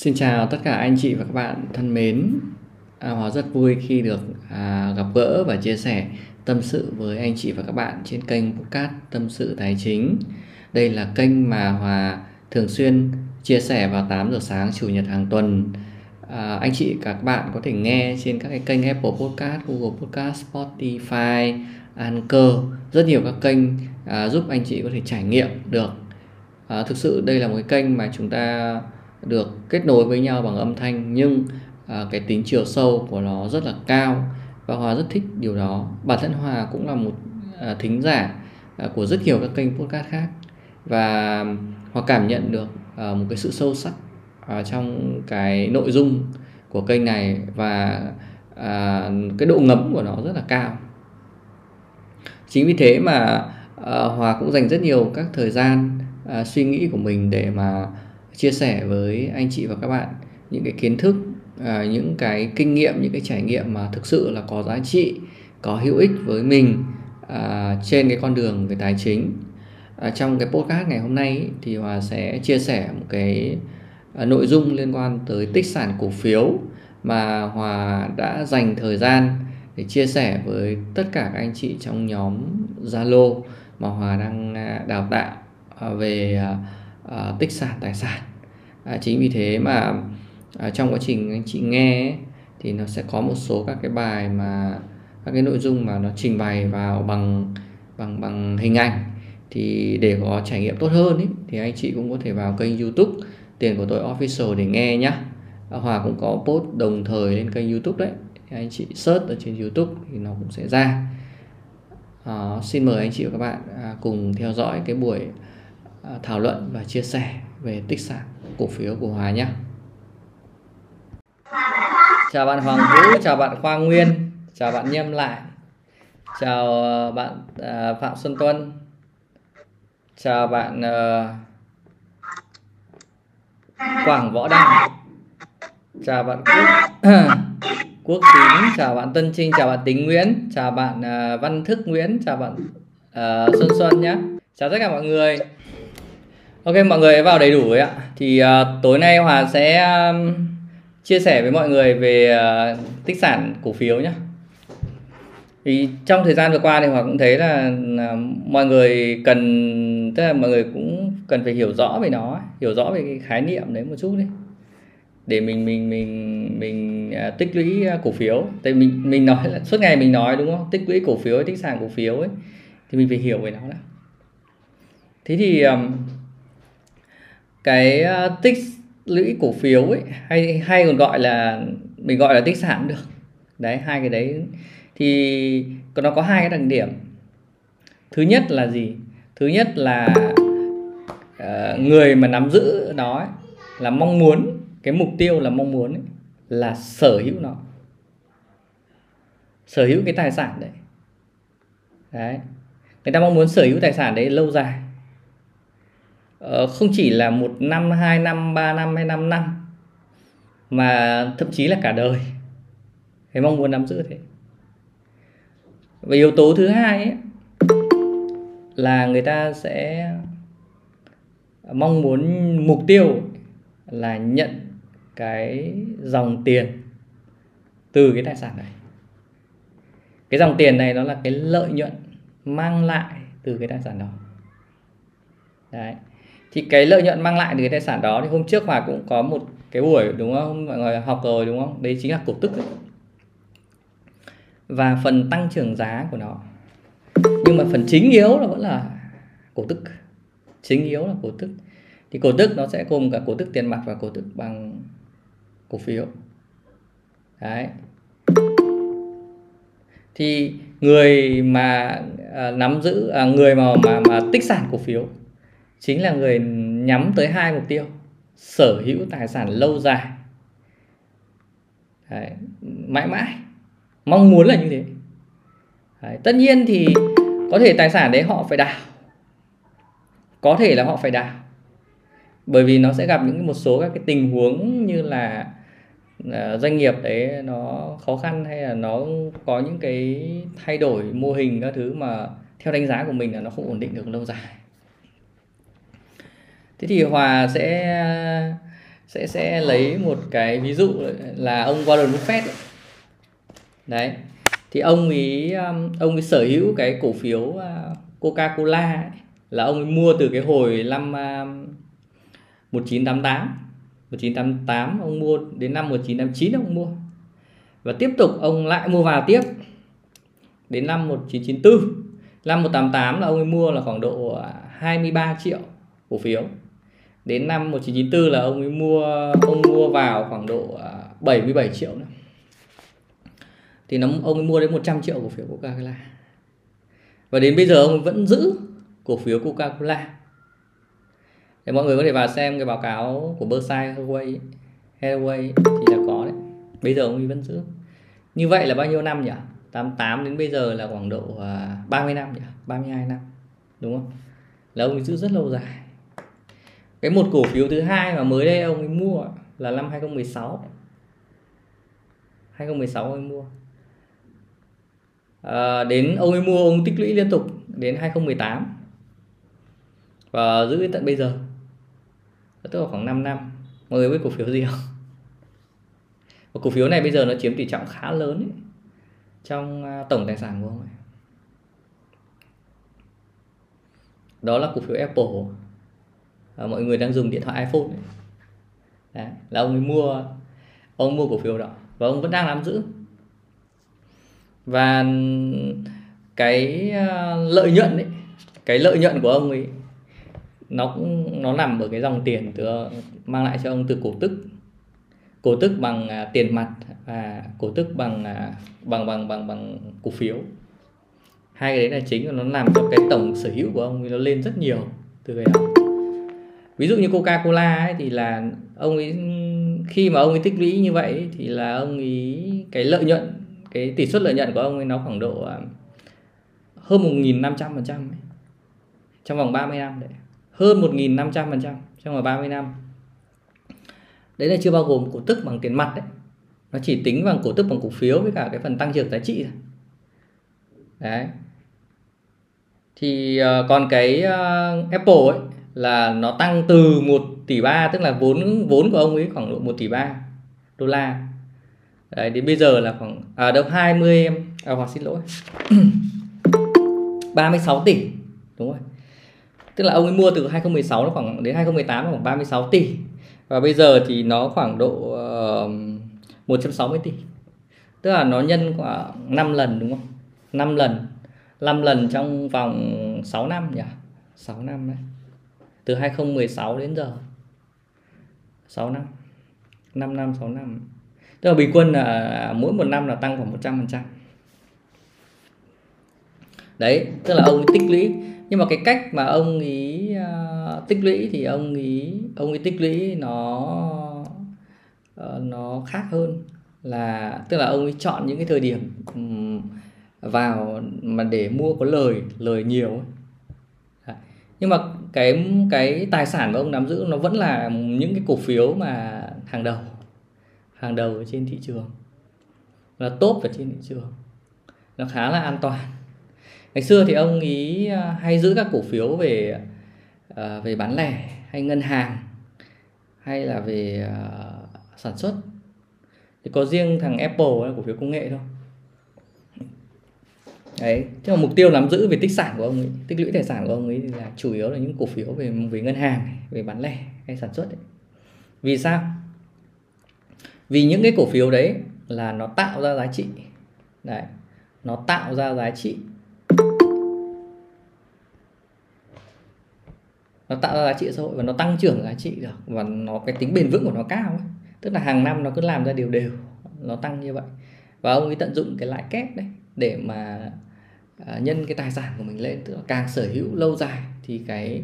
Xin chào tất cả anh chị và các bạn thân mến. À, Hòa rất vui khi được à, gặp gỡ và chia sẻ tâm sự với anh chị và các bạn trên kênh podcast Tâm sự Tài chính. Đây là kênh mà Hòa thường xuyên chia sẻ vào 8 giờ sáng chủ nhật hàng tuần. À, anh chị và các bạn có thể nghe trên các cái kênh Apple Podcast, Google Podcast, Spotify, Anchor, rất nhiều các kênh à, giúp anh chị có thể trải nghiệm được. À, thực sự đây là một cái kênh mà chúng ta được kết nối với nhau bằng âm thanh nhưng à, cái tính chiều sâu của nó rất là cao và Hòa rất thích điều đó. Bản thân Hòa cũng là một à, thính giả à, của rất nhiều các kênh podcast khác và à, Hòa cảm nhận được à, một cái sự sâu sắc à, trong cái nội dung của kênh này và à, cái độ ngấm của nó rất là cao. Chính vì thế mà à, Hòa cũng dành rất nhiều các thời gian à, suy nghĩ của mình để mà chia sẻ với anh chị và các bạn những cái kiến thức à, những cái kinh nghiệm những cái trải nghiệm mà thực sự là có giá trị có hữu ích với mình à, trên cái con đường về tài chính. À, trong cái podcast ngày hôm nay thì hòa sẽ chia sẻ một cái à, nội dung liên quan tới tích sản cổ phiếu mà hòa đã dành thời gian để chia sẻ với tất cả các anh chị trong nhóm zalo mà hòa đang à, đào tạo à, về à, à, tích sản tài sản. À, chính vì thế mà à, trong quá trình anh chị nghe thì nó sẽ có một số các cái bài mà các cái nội dung mà nó trình bày vào bằng bằng bằng hình ảnh. Thì để có trải nghiệm tốt hơn ý, thì anh chị cũng có thể vào kênh YouTube tiền của tôi official để nghe nhá. À, Hòa cũng có post đồng thời lên kênh YouTube đấy. Thì anh chị search ở trên YouTube thì nó cũng sẽ ra. À, xin mời anh chị và các bạn à, cùng theo dõi cái buổi À, thảo luận và chia sẻ về tích sản cổ phiếu của Hòa nhé. Chào bạn Hoàng Vũ, chào bạn Khoa Nguyên, chào bạn Nhâm Lại, chào à, bạn à, Phạm Xuân Tuân, chào bạn Quảng Võ Đăng, chào bạn Quốc, Quốc Tín, chào bạn Tân Trinh, chào bạn Tính Nguyễn, chào bạn Văn Thức Nguyễn, chào bạn Xuân Xuân nhé. Chào tất cả mọi người. Ok mọi người vào đầy đủ ấy ạ. Thì uh, tối nay Hòa sẽ um, chia sẻ với mọi người về uh, tích sản cổ phiếu nhé. Thì trong thời gian vừa qua thì Hòa cũng thấy là, uh, mọi người cần tức là mọi người cũng cần phải hiểu rõ về nó, hiểu rõ về cái khái niệm đấy một chút đi. Để mình mình mình mình uh, tích lũy cổ phiếu. Tại mình mình nói là suốt ngày mình nói đúng không? Tích lũy cổ phiếu, tích sản cổ phiếu ấy thì mình phải hiểu về nó đã. Thế thì um, cái ờ, tích lũy cổ phiếu ấy hay hay còn gọi là mình gọi là tích sản được. Đấy hai cái đấy. Thì nó có hai cái đặc điểm. Thứ nhất là gì? Thứ nhất là uh, người mà nắm giữ nó ấy, là mong muốn cái mục tiêu là mong muốn ấy, là sở hữu nó. Sở hữu cái tài sản đấy. Đấy. Người ta mong muốn sở hữu tài sản đấy lâu dài. Ờ, không chỉ là một năm, hai năm, ba năm hay năm năm mà thậm chí là cả đời. Cái mong muốn nắm giữ thế. Và yếu tố thứ hai ấy, là người ta sẽ mong muốn mục tiêu là nhận cái dòng tiền từ cái tài sản này. Cái dòng tiền này nó là cái lợi nhuận mang lại từ cái tài sản đó. Đấy thì cái lợi nhuận mang lại từ cái tài sản đó thì hôm trước Hòa cũng có một cái buổi đúng không? Mọi người học rồi đúng không? Đấy chính là cổ tức ấy. và phần tăng trưởng giá của nó. Nhưng mà phần chính yếu là vẫn là cổ tức. Chính yếu là cổ tức. Thì cổ tức nó sẽ gồm cả cổ tức tiền mặt và cổ tức bằng cổ phiếu. Đấy. Thì người mà à, nắm giữ à, người mà mà mà tích sản cổ phiếu chính là người nhắm tới hai mục tiêu sở hữu tài sản lâu dài. Đấy, mãi mãi mong muốn là như thế. Đấy, tất nhiên thì có thể tài sản đấy họ phải đào. Có thể là họ phải đào. Bởi vì nó sẽ gặp những một số các cái tình huống như là uh, doanh nghiệp đấy nó khó khăn hay là nó có những cái thay đổi mô hình các thứ mà theo đánh giá của mình là nó không ổn định được lâu dài thế thì hòa sẽ sẽ sẽ lấy một cái ví dụ là ông Warren Buffett ấy. đấy. Thì ông ấy um, ông ấy sở hữu cái cổ phiếu uh, Coca-Cola ấy, là ông ấy mua từ cái hồi năm um, 1988 1988 ông mua đến năm 1989 ông mua. Và tiếp tục ông lại mua vào tiếp. Đến năm 1994 năm 188 là ông ấy mua là khoảng độ uh, 23 triệu cổ phiếu đến năm 1994 là ông ấy mua, ông mua vào khoảng độ à, 77 triệu nữa. Thì nó, ông ấy mua đến 100 triệu cổ phiếu Coca-Cola. Và đến bây giờ ông ấy vẫn giữ cổ phiếu Coca-Cola. Để mọi người có thể vào xem cái báo cáo của Berkshire Hathaway Hathaway thì là có đấy. Bây giờ ông ấy vẫn giữ. Như vậy là bao nhiêu năm nhỉ? 88 đến bây giờ là khoảng độ à, 30 năm nhỉ? 32 năm, đúng không? Là ông ấy giữ rất lâu dài cái một cổ phiếu thứ hai mà mới đây ông ấy mua là năm 2016 2016 ông ấy mua. À, đến ông ấy mua ông tích lũy liên tục đến 2018 và giữ đến tận bây giờ. Tức là khoảng 5 năm. Mọi người biết cổ phiếu gì không? Và cổ phiếu này bây giờ nó chiếm tỷ trọng khá lớn ấy, trong à, tổng tài sản của ông ấy. Đó là cổ phiếu Apple. Ờ, mọi người đang dùng điện thoại iPhone ấy. Đấy, là ông ấy mua ông mua cổ phiếu đó và ông vẫn đang nắm giữ. Và cái ờ, lợi nhuận ấy cái lợi nhuận của ông ấy nó cũng nó nằm ở cái dòng tiền từ ờ, mang lại cho ông từ cổ tức. Cổ tức bằng à, tiền mặt và cổ tức bằng à, bằng bằng bằng bằng cổ phiếu. Hai cái đấy là chính và nó làm cho cái tổng sở hữu của ông ấy nó lên rất nhiều từ cái đó ví dụ như Coca Cola ấy thì là ông ấy khi mà ông ấy tích lũy như vậy thì là ông ấy cái lợi nhuận cái tỷ suất lợi nhuận của ông ấy nó khoảng độ à, hơn một nghìn năm trăm phần trăm trong vòng 30 năm đấy. Hơn một nghìn năm trăm phần trăm trong vòng 30 năm. Đấy là chưa bao gồm cổ tức bằng tiền mặt đấy. Nó chỉ tính bằng cổ tức bằng cổ phiếu với cả cái phần tăng trưởng giá trị thôi. Đấy. Thì uh, còn cái uh, Apple ấy là nó tăng từ 1 tỷ 3 tức là vốn vốn của ông ấy khoảng độ 1 tỷ 3 đô la. Đấy đến bây giờ là khoảng à đâu 20 em à hoặc xin lỗi 36 tỷ đúng rồi. Tức là ông ấy mua từ 2016 nó khoảng đến 2018 khoảng 36 tỷ. Và bây giờ thì nó khoảng độ uh, 160 tỷ. Tức là nó nhân khoảng 5 lần đúng không? 5 lần 5 lần trong vòng 6 năm nhỉ? 6 năm đấy từ 2016 đến giờ. 6 năm. 5 năm 6 năm. Tức là bình quân là mỗi một năm là tăng khoảng 100 phần trăm. Đấy tức là ông tích lũy. Nhưng mà cái cách mà ông ý uh, à, tích lũy thì ông ý ông ý tích lũy nó uh, nó khác hơn là tức là ông ấy chọn những cái thời điểm um, vào mà để mua có lời lời nhiều nhưng mà cái cái tài sản mà ông nắm giữ nó vẫn là những cái cổ phiếu mà hàng đầu hàng đầu ở trên thị trường. Là tốt ở trên thị trường. Nó khá là an toàn. Ngày xưa thì ông ý à, hay giữ các cổ phiếu về uh, về bán lẻ hay ngân hàng hay là về uh, sản xuất. Thì có riêng thằng Apple là cổ phiếu công nghệ thôi đấy. Chứ mà mục tiêu nắm giữ về tích sản của ông ấy, tích lũy tài sản của ông ấy là chủ yếu là những cổ phiếu về về ngân hàng, về bán lẻ hay sản xuất ấy. vì sao? Vì những cái cổ phiếu đấy là nó tạo ra giá trị. Đấy. Nó tạo ra giá trị. Nó tạo ra giá trị xã hội và nó tăng trưởng giá trị được. Và nó, cái tính bền vững của nó cao ấy. tức là hàng năm nó cứ làm ra đều đều, nó tăng như vậy. Và ông ấy tận dụng cái lãi kép đấy để mà À, nhân cái tài sản của mình lên tức là càng sở hữu lâu dài thì cái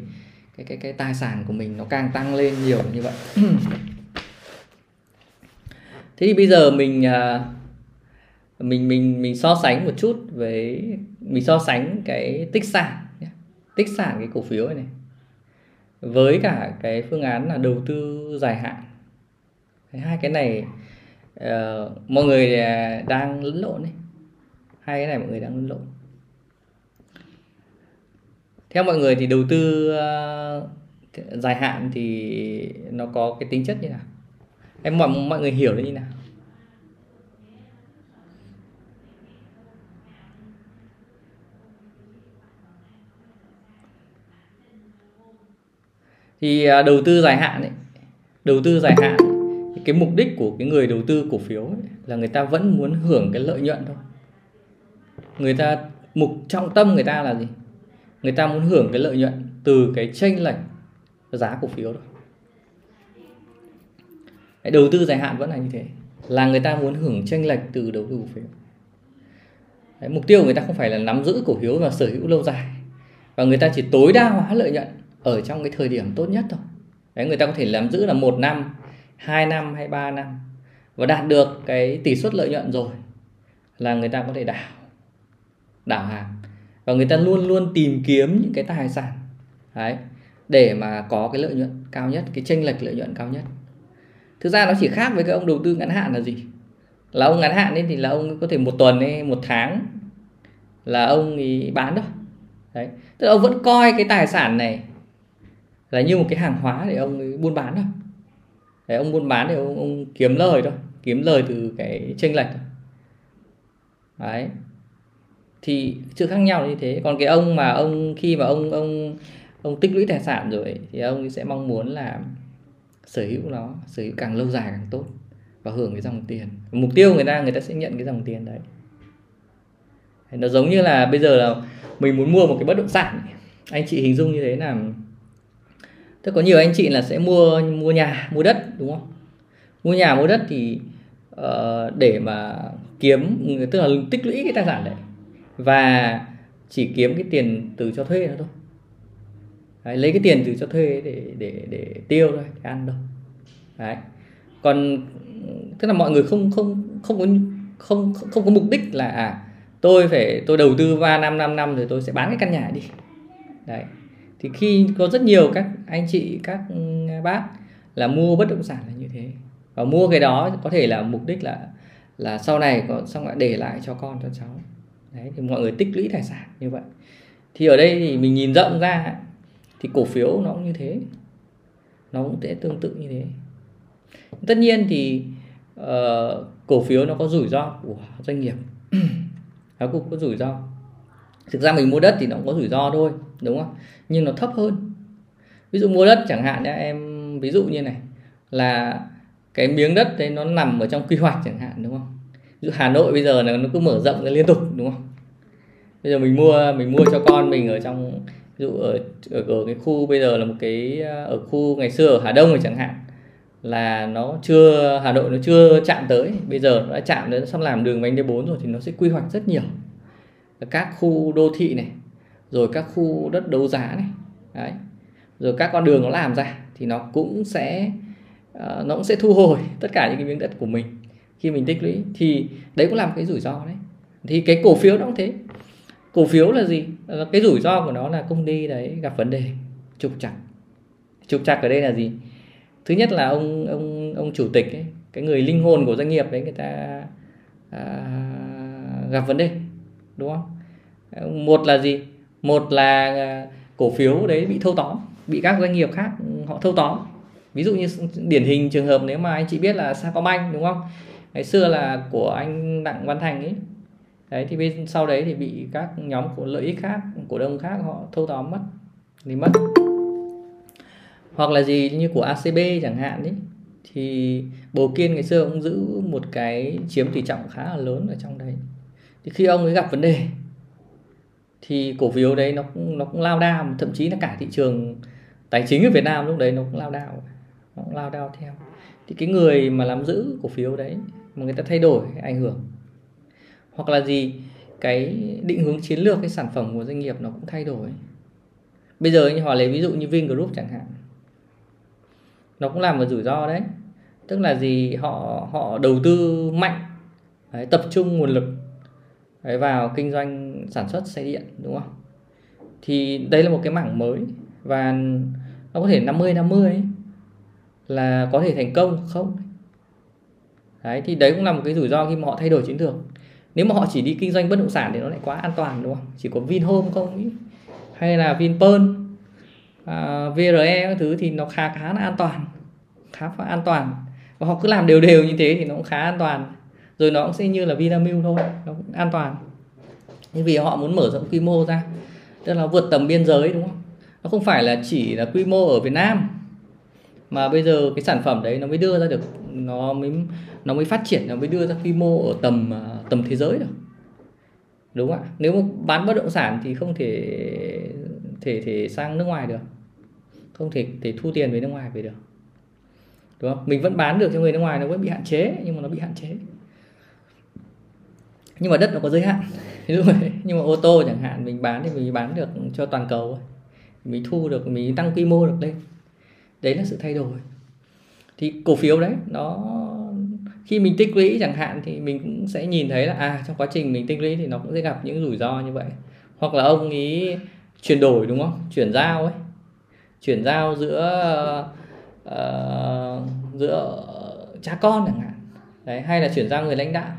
cái cái cái tài sản của mình nó càng tăng lên nhiều như vậy. Thế thì bây giờ mình à, mình mình mình so sánh một chút với mình so sánh cái tích sản tích sản cái cổ phiếu này, này với cả cái phương án là đầu tư dài hạn. Hai cái này uh, mọi người à, đang lẫn lộn đấy hai cái này mọi người đang lẫn lộn theo mọi người thì đầu tư uh, dài hạn thì nó có cái tính chất như nào? Em mọi mọi người hiểu nó như nào? Thì uh, đầu tư dài hạn ấy đầu tư dài hạn cái mục đích của cái người đầu tư cổ phiếu ấy, là người ta vẫn muốn hưởng cái lợi nhuận thôi. Người ta mục trọng tâm người ta là gì? Người ta muốn hưởng cái lợi nhuận từ cái chênh lệch giá cổ phiếu rồi. đầu tư dài hạn vẫn là như thế. Là người ta muốn hưởng chênh lệch từ đầu tư cổ phiếu. Đấy, mục tiêu của người ta không phải là nắm giữ cổ phiếu và sở hữu lâu dài. Và người ta chỉ tối đa hóa lợi nhuận ở trong cái thời điểm tốt nhất thôi. Đấy người ta có thể nắm giữ là một năm 2 năm hay 3 năm. Và đạt được cái tỷ suất lợi nhuận rồi là người ta có thể đảo. Đảo hàng và người ta luôn luôn tìm kiếm những cái tài sản. Đấy để mà có cái lợi nhuận cao nhất cái chênh lệch lợi nhuận cao nhất. Thực ra nó chỉ khác với cái ông đầu tư ngắn hạn là gì? Là ông ngắn hạn ấy thì là ông có thể một tuần hay một tháng là ông ấy bán thôi. Đấy tức là ông vẫn coi cái tài sản này là như một cái hàng hóa để ông ấy buôn bán thôi. Đấy ông buôn bán thì ông, ông kiếm lời thôi kiếm lời từ cái chênh lệch đấy thì sự khác nhau như thế. Còn cái ông mà ông khi mà ông ông ông tích lũy tài sản rồi thì ông sẽ mong muốn là sở hữu nó sở hữu càng lâu dài càng tốt và hưởng cái dòng tiền. Mục tiêu người ta người ta sẽ nhận cái dòng tiền đấy. Nó giống như là bây giờ là mình muốn mua một cái bất động sản anh chị hình dung như thế là tức có nhiều anh chị là sẽ mua mua nhà mua đất đúng không? Mua nhà mua đất thì uh, để mà kiếm tức là tích lũy cái tài sản đấy và chỉ kiếm cái tiền từ cho thuê đó thôi. Đấy, lấy cái tiền từ cho thuê để để để tiêu thôi để ăn đâu. Đấy. Còn tức là mọi người không không không có không không có mục đích là à tôi phải tôi đầu tư 3 năm 5 năm rồi tôi sẽ bán cái căn nhà đi. Đấy. Thì khi có rất nhiều các anh chị các ừ, bác là mua bất động sản là như thế. Và mua cái đó có thể là mục đích là là sau này có xong lại để lại cho con cho cháu đấy thì mọi người tích lũy tài sản như vậy. Thì ở đây thì mình nhìn rộng ra thì cổ phiếu nó cũng như thế. Nó cũng sẽ tương tự như thế. Tất nhiên thì uh, cổ phiếu nó có rủi ro của doanh nghiệp. Nó cũng có rủi ro. Thực ra mình mua đất thì nó cũng có rủi ro thôi đúng không? Nhưng nó thấp hơn. Ví dụ mua đất chẳng hạn nhé em ví dụ như này là cái miếng đất đấy nó nằm ở trong quy hoạch chẳng hạn đúng không? Dụ Hà Nội bây giờ là nó cứ mở rộng ra liên tục đúng không? Bây giờ mình mua mình mua cho con mình ở trong ví dụ ở ở, ở cái khu bây giờ là một cái ờ, ở khu ngày xưa ở Hà Đông rồi chẳng hạn là nó chưa Hà Nội nó chưa chạm tới. Bây giờ nó đã chạm đến sắp làm đường vành đai 4 rồi thì nó sẽ quy hoạch rất nhiều. Các khu đô thị này rồi các khu đất đấu giá này đấy. Rồi các con đường nó làm ra thì nó cũng sẽ uh, nó cũng sẽ thu hồi tất cả những cái miếng đất của mình khi mình tích lũy thì đấy cũng làm cái rủi ro đấy. Thì cái cổ phiếu nó cũng thế. Cổ phiếu là gì? Ờ, cái rủi ro của nó là công ty đấy gặp vấn đề trục chặt trục chặt ở đây là gì? Thứ nhất là ông ông ông chủ tịch ấy, cái người linh hồn của doanh nghiệp đấy người ta à, gặp vấn đề đúng không? Ờ, một là gì? Một là à, cổ phiếu đấy bị thâu tóm bị các doanh nghiệp khác ừ, họ thâu tóm. Ví dụ như điển hình trường hợp nếu mà anh chị biết là Sacombank đúng không? Ngày xưa là của anh Đặng Văn Thành ấy. Đấy, thì bên sau đấy thì bị các nhóm của lợi ích khác, cổ đông khác họ thâu tóm mất, thì mất. Hoặc là gì như của ACB chẳng hạn ấy, thì bồ kiên ngày xưa cũng giữ một cái chiếm tỷ trọng khá là lớn ở trong đấy. Thì khi ông ấy gặp vấn đề, thì cổ phiếu đấy nó cũng nó cũng lao đao, thậm chí là cả thị trường tài chính ở Việt Nam lúc đấy nó cũng lao đao, nó cũng lao đao theo. Thì cái người mà nắm giữ cổ phiếu đấy mà người ta thay đổi ảnh hưởng. Hoặc là gì cái định hướng chiến lược cái sản phẩm của doanh nghiệp nó cũng thay đổi. Bây giờ như họ lấy ví dụ như Vingroup chẳng hạn. Nó cũng làm một rủi ro đấy. Tức là gì họ họ đầu tư mạnh đấy, tập trung nguồn lực đấy, vào kinh doanh sản xuất xe điện đúng không? Thì đây là một cái mảng mới và nó có thể 50 50 ấy, là có thể thành công không? Đấy thì đấy cũng là một cái rủi ro khi mà họ thay đổi chiến lược. Nếu mà họ chỉ đi kinh doanh bất động sản thì nó lại quá an toàn đúng không? Chỉ có Vinhome không ý. Hay là Vinpearl à, VRE các thứ thì nó khá khá là an toàn. Khá là an toàn. Và họ cứ làm đều đều như thế thì nó cũng khá an toàn. Rồi nó cũng sẽ như là Vinamilk thôi nó cũng an toàn. Nhưng vì họ muốn mở rộng quy mô ra tức là vượt tầm biên giới đúng không? Nó không phải là chỉ là quy mô ở Việt Nam mà bây giờ cái sản phẩm đấy nó mới đưa ra được nó mới nó mới phát triển, nó mới đưa ra quy mô ở tầm à, tầm thế giới được đúng không ạ? Nếu mà bán bất động sản thì không thể thể thể sang nước ngoài được. Không thể thể thu tiền về nước ngoài về được. Đúng không? Mình vẫn bán được cho người nước ngoài, nó vẫn bị hạn chế, nhưng mà nó bị hạn chế. Nhưng mà đất nó có giới hạn. Đúng rồi. Nhưng mà ô tô chẳng hạn, mình bán thì mình bán được cho toàn cầu mình thu được, mình tăng quy mô được lên. Đấy là sự thay đổi. Thì cổ phiếu đấy, nó khi mình tích lũy chẳng hạn thì mình cũng sẽ nhìn thấy là à trong quá trình mình tích lũy thì nó cũng sẽ gặp những rủi ro như vậy. Hoặc là ông ý chuyển đổi đúng không? Chuyển giao ấy. Chuyển giao giữa uh, giữa cha con chẳng hạn. Đấy hay là chuyển giao người lãnh đạo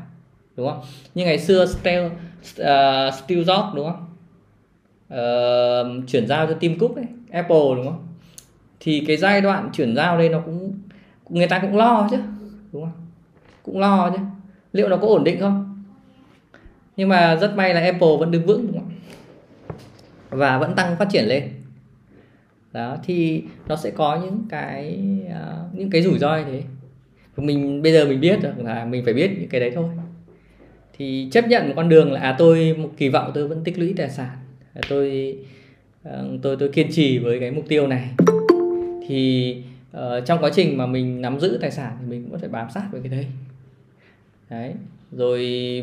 đúng không? Như ngày xưa Steve, uh, ờ, Steve Jobs đúng không? Uh, chuyển giao cho Tim Cook ấy, Apple đúng không? Thì cái giai đoạn chuyển giao đây nó cũng người ta cũng lo chứ đúng không? Cũng lo chứ. Liệu nó có ổn định không? Nhưng mà rất may là Apple vẫn đứng vững đúng không và vẫn tăng phát triển lên. Đó thì nó sẽ có những cái uh, những cái rủi ro như thế. Mình bây giờ mình biết được là mình phải biết những cái đấy thôi. Thì chấp nhận một con đường là à tôi một kỳ vọng tôi vẫn tích lũy tài sản. À, tôi uh, tôi tôi kiên trì với cái mục tiêu này. Thì uh, trong quá trình mà mình nắm giữ tài sản thì mình cũng phải bám sát với cái đấy đấy. Rồi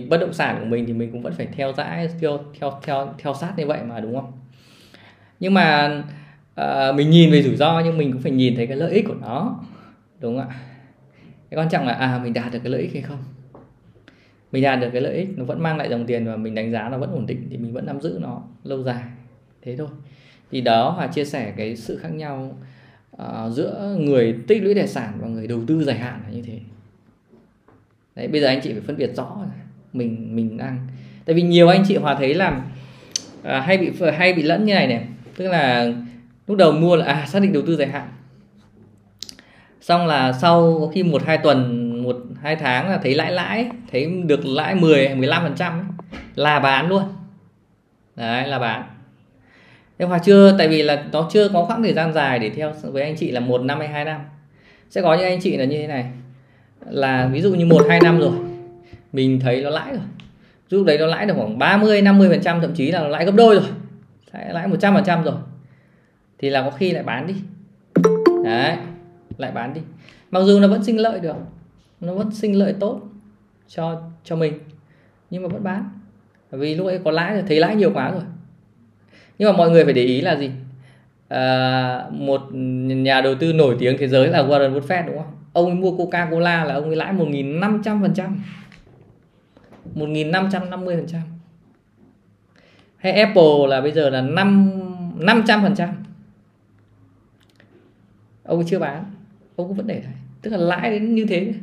bất động sản của mình thì mình cũng vẫn phải theo dõi theo theo theo theo sát như vậy mà đúng không? Nhưng mà à, mình nhìn về rủi ro nhưng mình cũng phải nhìn thấy cái lợi ích của nó đúng không ạ? Cái quan trọng là à mình đạt được cái lợi ích hay không? Mình đạt được cái lợi ích nó vẫn mang lại dòng tiền và mình đánh giá nó vẫn ổn định thì mình vẫn nắm giữ nó lâu dài. Thế thôi. Thì đó là chia sẻ cái sự khác nhau uh, giữa người tích lũy tài sản và người đầu tư dài hạn là như thế đấy bây giờ anh chị phải phân biệt rõ mình mình đang tại vì nhiều anh chị hòa thấy là à, hay bị hay bị lẫn như này này. Tức là lúc đầu mua là à xác định đầu tư dài hạn. Xong là sau có khi một hai tuần một hai tháng là thấy lãi lãi thấy được lãi 10 15 phần trăm là bán luôn. Đấy là bán. Nhưng hòa chưa tại vì là nó chưa có khoảng thời gian dài để theo với anh chị là một năm hay hai năm. Sẽ có những anh chị là như thế này là ví dụ như một hai năm rồi mình thấy nó lãi rồi. Lúc đấy nó lãi được khoảng 30 50 phần trăm thậm chí là nó lãi gấp đôi rồi. Lãi 100 phần trăm rồi. Thì là có khi lại bán đi. Đấy lại bán đi. Mặc dù nó vẫn sinh lợi được nó vẫn sinh lợi tốt cho cho mình nhưng mà vẫn bán. Bởi vì lúc ấy có lãi rồi thấy lãi nhiều quá rồi. Nhưng mà mọi người phải để ý là gì? À, một nhà đầu tư nổi tiếng thế giới là Warren Buffett đúng không? Ông ấy mua Coca Cola là ông ấy lãi 1.500 phần trăm. 1.550 phần trăm. Hay Apple là bây giờ là 5 500 phần trăm. Ông ấy chưa bán. Ông cũng vẫn để đấy tức là lãi đến như thế.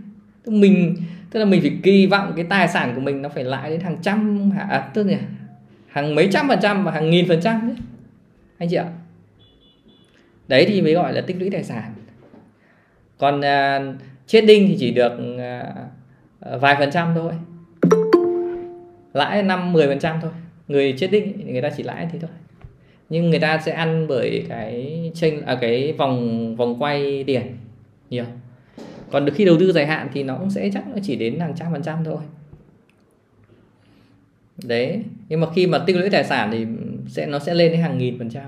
Tức mình tức là mình phải kỳ vọng cái tài sản của mình nó phải lãi đến hàng trăm à, à tức là hàng mấy trăm phần trăm và hàng nghìn phần trăm đấy anh chị ạ. Đấy thì mới gọi là tích lũy tài sản còn uh, chết đinh thì chỉ được uh, vài phần trăm thôi. Lãi năm mười phần trăm thôi. Người chết đinh người ta chỉ lãi thế thôi. Nhưng người ta sẽ ăn bởi cái tranh à, cái vòng vòng quay tiền nhiều. Còn được khi đầu tư dài hạn thì nó cũng sẽ chắc nó chỉ đến hàng trăm phần trăm thôi. Đấy. Nhưng mà khi mà tích lũy tài sản thì sẽ nó sẽ lên đến hàng nghìn phần trăm.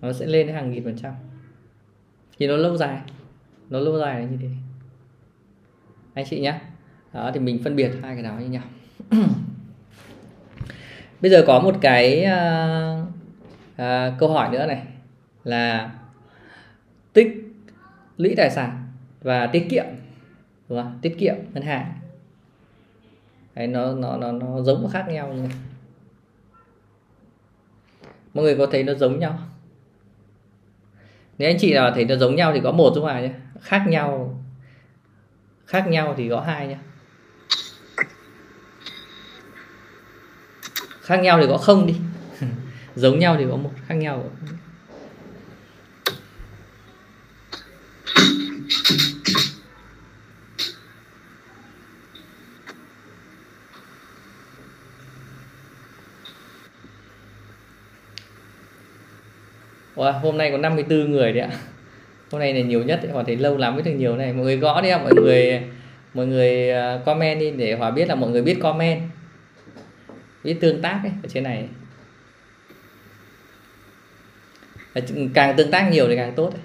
Nó sẽ lên đến hàng nghìn phần trăm thì nó lâu dài. Nó lâu dài là như thế. Anh chị nhé đó thì mình phân biệt hai cái đó như nhau. Bây giờ có một cái uh, uh, câu hỏi nữa này. Là tích lũy tài sản và tiết kiệm đúng không? tiết kiệm ngân hàng. Đấy, nó nó nó nó giống và khác nhau như này mọi người có thấy nó giống nhau nếu anh chị nào thấy nó giống nhau thì có một đúng không nhé. Khác nhau khác nhau thì có hai nhé. Khác nhau thì có không đi. Giống nhau thì có một, khác nhau wow, hôm nay có 54 người đấy ạ. Hôm nay là nhiều nhất Hòa thấy lâu lắm mới được nhiều này. Mọi người gõ đi ạ mọi người mọi người à, comment đi để Hòa biết là mọi người biết comment. Biết tương tác ấy, ở trên này. Càng tương tác nhiều thì càng tốt ấy.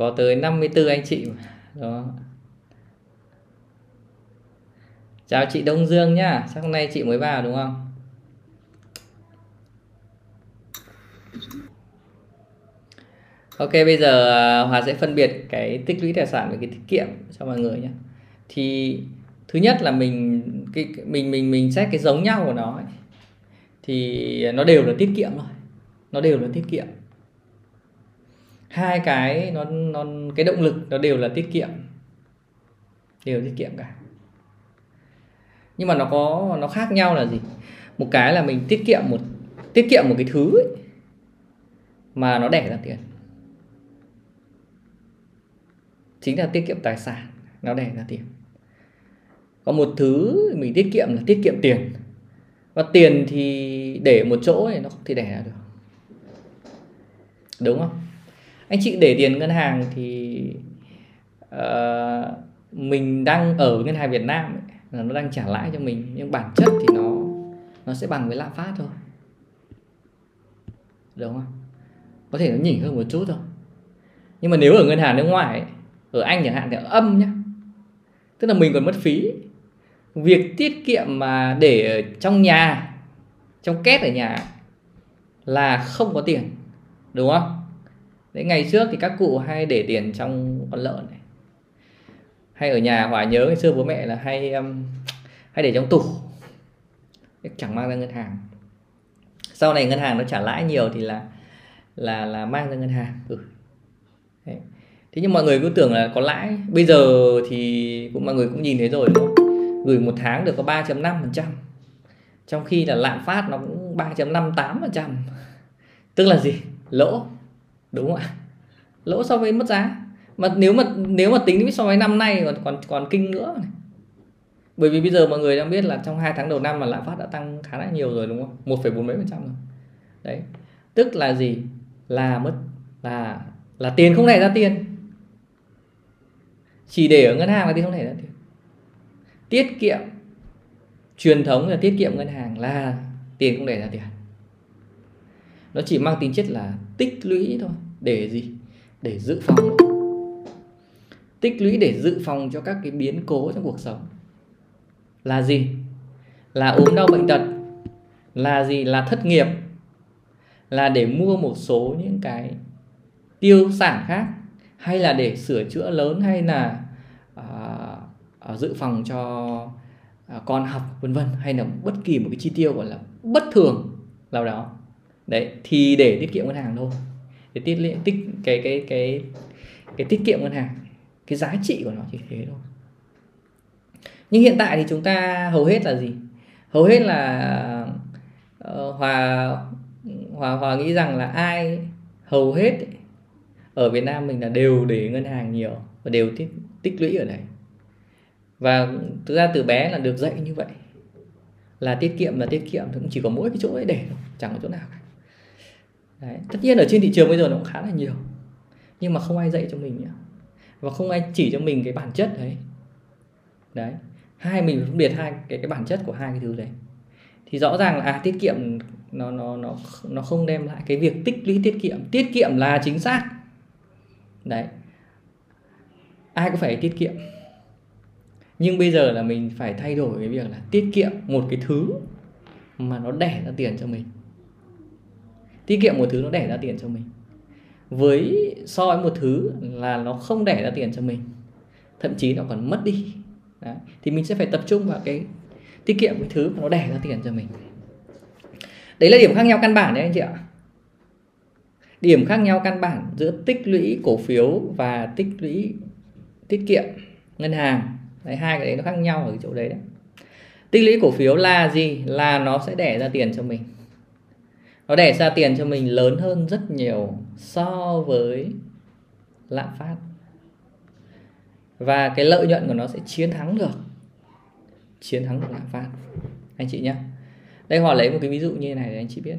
Có tới 54 anh chị đó chào chị Đông Dương nhá chắc hôm nay chị mới vào đúng không Ok, bây giờ à, Hòa sẽ phân biệt cái tích lũy tài sản với cái tiết kiệm cho mọi người nhé. Thì thứ nhất là mình cái, mình mình mình xét cái giống nhau của nó ấy. thì nó đều là tiết kiệm thôi. Nó đều là tiết kiệm hai cái nó nó cái động lực nó đều là tiết kiệm. Đều tiết kiệm cả. Nhưng mà nó có nó khác nhau là gì? Một cái là mình tiết kiệm một tiết kiệm một cái thứ ấy, mà nó đẻ ra tiền. Chính là tiết kiệm tài sản nó đẻ ra tiền. Có một thứ mình tiết kiệm là tiết kiệm tiền. Và tiền thì để một chỗ thì nó không thể đẻ ra được. Đúng không? Anh chị để tiền ngân hàng thì uh, mình đang ở ngân hàng Việt Nam ấy, là nó đang trả lãi cho mình nhưng bản chất thì nó nó sẽ bằng với lạm phát thôi. Đúng không có thể nó nhỉnh hơn một chút thôi. Nhưng mà nếu ở ngân hàng nước ngoài ấy, ở Anh chẳng hạn thì âm nhá. Tức là mình còn mất phí. Việc tiết kiệm mà để ở trong nhà trong két ở nhà là không có tiền. Đúng không? Đấy, ngày trước thì các cụ hay để tiền trong con lợn này. Hay ở nhà hòa nhớ ngày xưa bố mẹ là hay um, hay để trong tủ. Chẳng mang ra ngân hàng. Sau này ngân hàng nó trả lãi nhiều thì là là là mang ra ngân hàng. Ừ. Đấy. thế nhưng mọi người cứ tưởng là có lãi. Bây giờ thì cũng mọi người cũng nhìn thấy rồi đúng không? gửi một tháng được có 3.5 phần trăm. Trong khi là lạm phát nó cũng 3.58 phần trăm. Tức là gì? Lỗ đúng không ạ? Lỗ so với mất giá. Mà nếu mà nếu mà tính so với năm nay còn còn còn kinh nữa này. bởi vì bây giờ mọi người đang biết là trong hai tháng đầu năm mà lạm phát đã tăng khá là nhiều rồi, đúng không? Một phẩy bốn mấy phần trăm rồi. Đấy. Tức là gì? Là mất, là là tiền không đẻ ra tiền. Chỉ để ở ngân hàng là tiền không đẻ ra tiền. Tiết kiệm, truyền thống là tiết kiệm ngân hàng là tiền không để ra tiền nó chỉ mang tính chất là tích lũy thôi để gì? Để dự phòng tích lũy để dự phòng cho các cái biến cố trong cuộc sống. Là gì? Là ốm đau bệnh tật. Là gì? Là thất nghiệp. Là để mua một số những cái tiêu sản khác hay là để sửa chữa lớn hay là uh, dự phòng cho uh, con học vân vân hay là bất kỳ một cái chi tiêu gọi là bất thường nào đó đấy thì để tiết kiệm ngân hàng thôi. Để tiết lệ tích cái cái cái cái tiết kiệm ngân hàng cái giá trị của nó chỉ thế thôi. Nhưng hiện tại thì chúng ta hầu hết là gì? Hầu hết là uh, hòa hòa hòa nghĩ rằng là ai hầu hết ở Việt Nam mình là đều để ngân hàng nhiều và đều tích tích lũy ở đây và thực ra từ bé là được dạy như vậy. Là tiết kiệm là tiết kiệm thì cũng chỉ có mỗi cái chỗ ấy để thôi chẳng có chỗ nào cả. Đấy. tất nhiên ở trên thị trường bây giờ nó cũng khá là nhiều nhưng mà không ai dạy cho mình nhá và không ai chỉ cho mình cái bản chất đấy. Đấy hai mình phân biệt hai cái cái bản chất của hai cái thứ đấy. Thì rõ ràng là à, tiết kiệm nó nó nó nó không đem lại cái việc tích lũy tiết kiệm. Tiết kiệm là chính xác. Đấy. Ai cũng phải tiết kiệm. Nhưng bây giờ là mình phải thay đổi cái việc là tiết kiệm một cái thứ mà nó đẻ ra tiền cho mình tiết kiệm một thứ nó đẻ ra tiền cho mình. Với so với một thứ là nó không đẻ ra tiền cho mình, thậm chí nó còn mất đi. Đấy. thì mình sẽ phải tập trung vào cái tiết kiệm cái thứ mà nó đẻ ra tiền cho mình. Đấy là điểm khác nhau căn bản đấy, anh chị ạ. Điểm khác nhau căn bản giữa tích lũy cổ phiếu và tích lũy tiết kiệm ngân hàng. Đấy, hai cái đấy nó khác nhau ở cái chỗ đấy đấy. Tích lũy cổ phiếu là gì? Là nó sẽ đẻ ra tiền cho mình nó đẻ ra tiền cho mình lớn hơn rất nhiều so với lạm phát. Và cái lợi nhuận của nó sẽ chiến thắng được. Chiến thắng được lạm phát. Anh chị nhé đây họ lấy một cái ví dụ như này để anh chị biết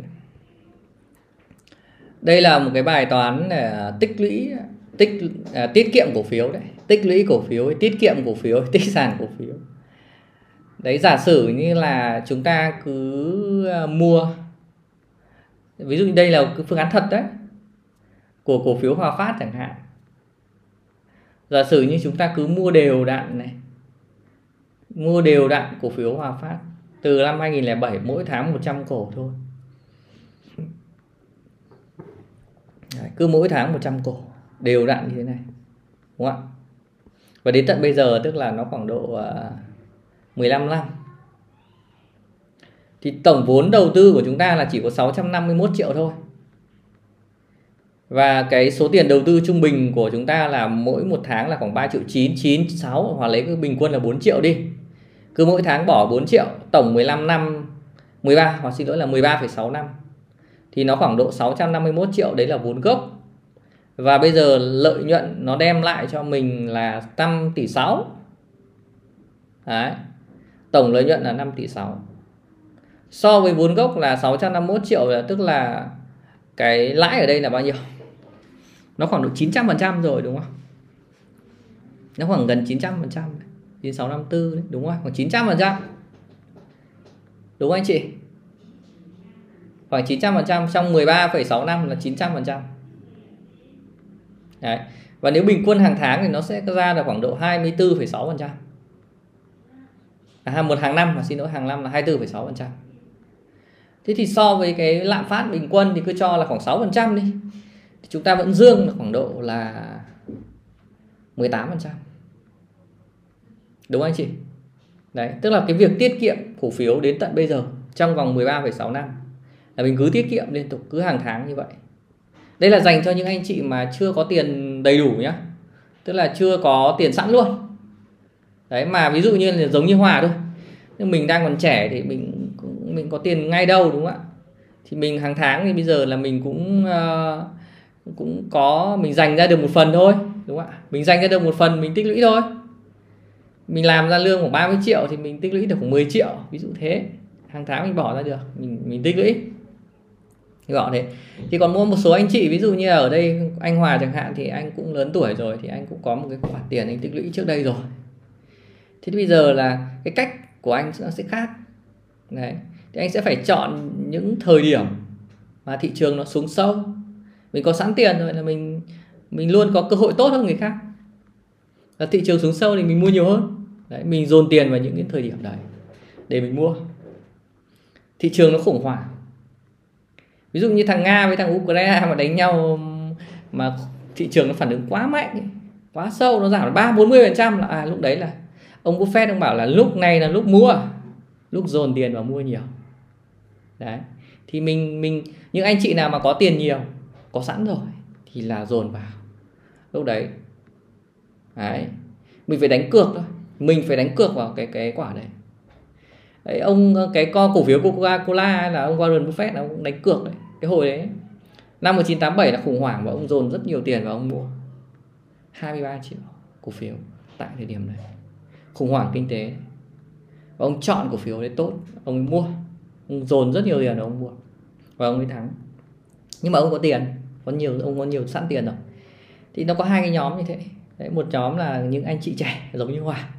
đây là một cái bài toán để tích lũy tích à, tiết kiệm cổ phiếu đấy. Tích lũy cổ phiếu tiết kiệm cổ phiếu tích sản cổ phiếu. Đấy giả sử như là chúng ta cứ à, mua ví dụ như đây là cái phương án thật đấy của cổ phiếu Hòa Phát chẳng hạn. Giả sử như chúng ta cứ mua đều đặn này mua đều đặn cổ phiếu Hòa Phát từ năm 2007 mỗi tháng 100 cổ thôi. Đấy, cứ mỗi tháng 100 cổ đều đặn như thế này đúng không ạ? Và đến tận bây giờ tức là nó khoảng độ à, uh, 15 năm thì tổng vốn đầu tư của chúng ta là chỉ có 651 triệu thôi và cái số tiền đầu tư trung bình của chúng ta là mỗi một tháng là khoảng 3 triệu 9, 9, 6 hoặc lấy cái bình quân là 4 triệu đi. Cứ mỗi tháng bỏ 4 triệu, tổng 15 năm 13 hoặc xin lỗi là 13,6 năm. Thì nó khoảng độ 651 triệu đấy là vốn gốc. Và bây giờ lợi nhuận nó đem lại cho mình là 5 tỷ 6. Đấy. Tổng lợi nhuận là 5 tỷ 6. So với vốn gốc là 651 triệu là tức là cái lãi ở đây là bao nhiêu? nó khoảng độ 900 phần trăm rồi đúng không? Nó khoảng gần 900 phần trăm 9654 đấy, đúng không? Khoảng 900 phần trăm. Đúng không anh chị? Khoảng 900 phần trăm trong 13,6 năm là 900 phần trăm. Đấy. Và nếu bình quân hàng tháng thì nó sẽ ra là khoảng độ 24,6 phần trăm. À, một hàng năm mà xin lỗi hàng năm là 24,6 phần trăm thế thì so với cái lạm phát bình quân thì cứ cho là khoảng 6% đi. Thì chúng ta vẫn dương là khoảng độ là 18% đúng không anh chị? Đấy tức là cái việc tiết kiệm cổ phiếu đến tận bây giờ trong vòng 13,6 năm là mình cứ tiết kiệm liên tục cứ hàng tháng như vậy. Đây là dành cho những anh chị mà chưa có tiền đầy đủ nhá. Tức là chưa có tiền sẵn luôn. Đấy mà ví dụ như là giống như hòa thôi. Nhưng mình đang còn trẻ thì mình mình có tiền ngay đâu đúng không ạ? Thì mình hàng tháng thì bây giờ là mình cũng uh, cũng có mình dành ra được một phần thôi đúng không ạ? Mình dành ra được một phần mình tích lũy thôi. Mình làm ra lương khoảng 30 triệu thì mình tích lũy được khoảng 10 triệu ví dụ thế. Hàng tháng mình bỏ ra được mình mình tích lũy. Gọi thế. Thì còn mua một số anh chị ví dụ như ở đây anh Hòa chẳng hạn thì anh cũng lớn tuổi rồi thì anh cũng có một cái khoản tiền anh tích lũy trước đây rồi. Thế thì bây giờ là cái cách của anh nó sẽ khác. Đấy thì anh sẽ phải chọn những thời điểm mà thị trường nó xuống sâu. Mình có sẵn tiền rồi là mình mình luôn có cơ hội tốt hơn người khác. Là thị trường xuống sâu thì mình mua nhiều hơn. Đấy mình dồn tiền vào những cái thời điểm đấy để mình mua. Thị trường nó khủng hoảng. Ví dụ như thằng nga với thằng ukraine mà đánh nhau mà thị trường nó phản ứng quá mạnh quá sâu nó giảm ba bốn mươi phần trăm là à, lúc đấy là ông Buffett ông bảo là lúc này là lúc mua lúc dồn tiền vào mua nhiều đấy. Thì mình mình, những anh chị nào mà có tiền nhiều, có sẵn rồi, thì là dồn vào. Lúc đấy. Đấy. Mình phải đánh cược thôi. Mình phải đánh cược vào cái cái quả đấy. Đấy, ông ờ, cái co cổ phiếu Coca Cola là ông Warren Buffett là ông đánh cược đấy. Cái hồi đấy. Năm 1987 là khủng hoảng và ông dồn rất nhiều tiền vào ông mua. 23 triệu cổ phiếu tại thời điểm này. Khủng hoảng kinh tế. Và ông chọn cổ phiếu đấy tốt. Ông mua dồn rất nhiều tiền vào ông mua và ông ấy thắng. Nhưng mà ông có tiền có nhiều ông có nhiều sẵn tiền rồi. Thì nó có hai cái nhóm như thế. Đấy, một nhóm là những anh chị trẻ giống như Hòa.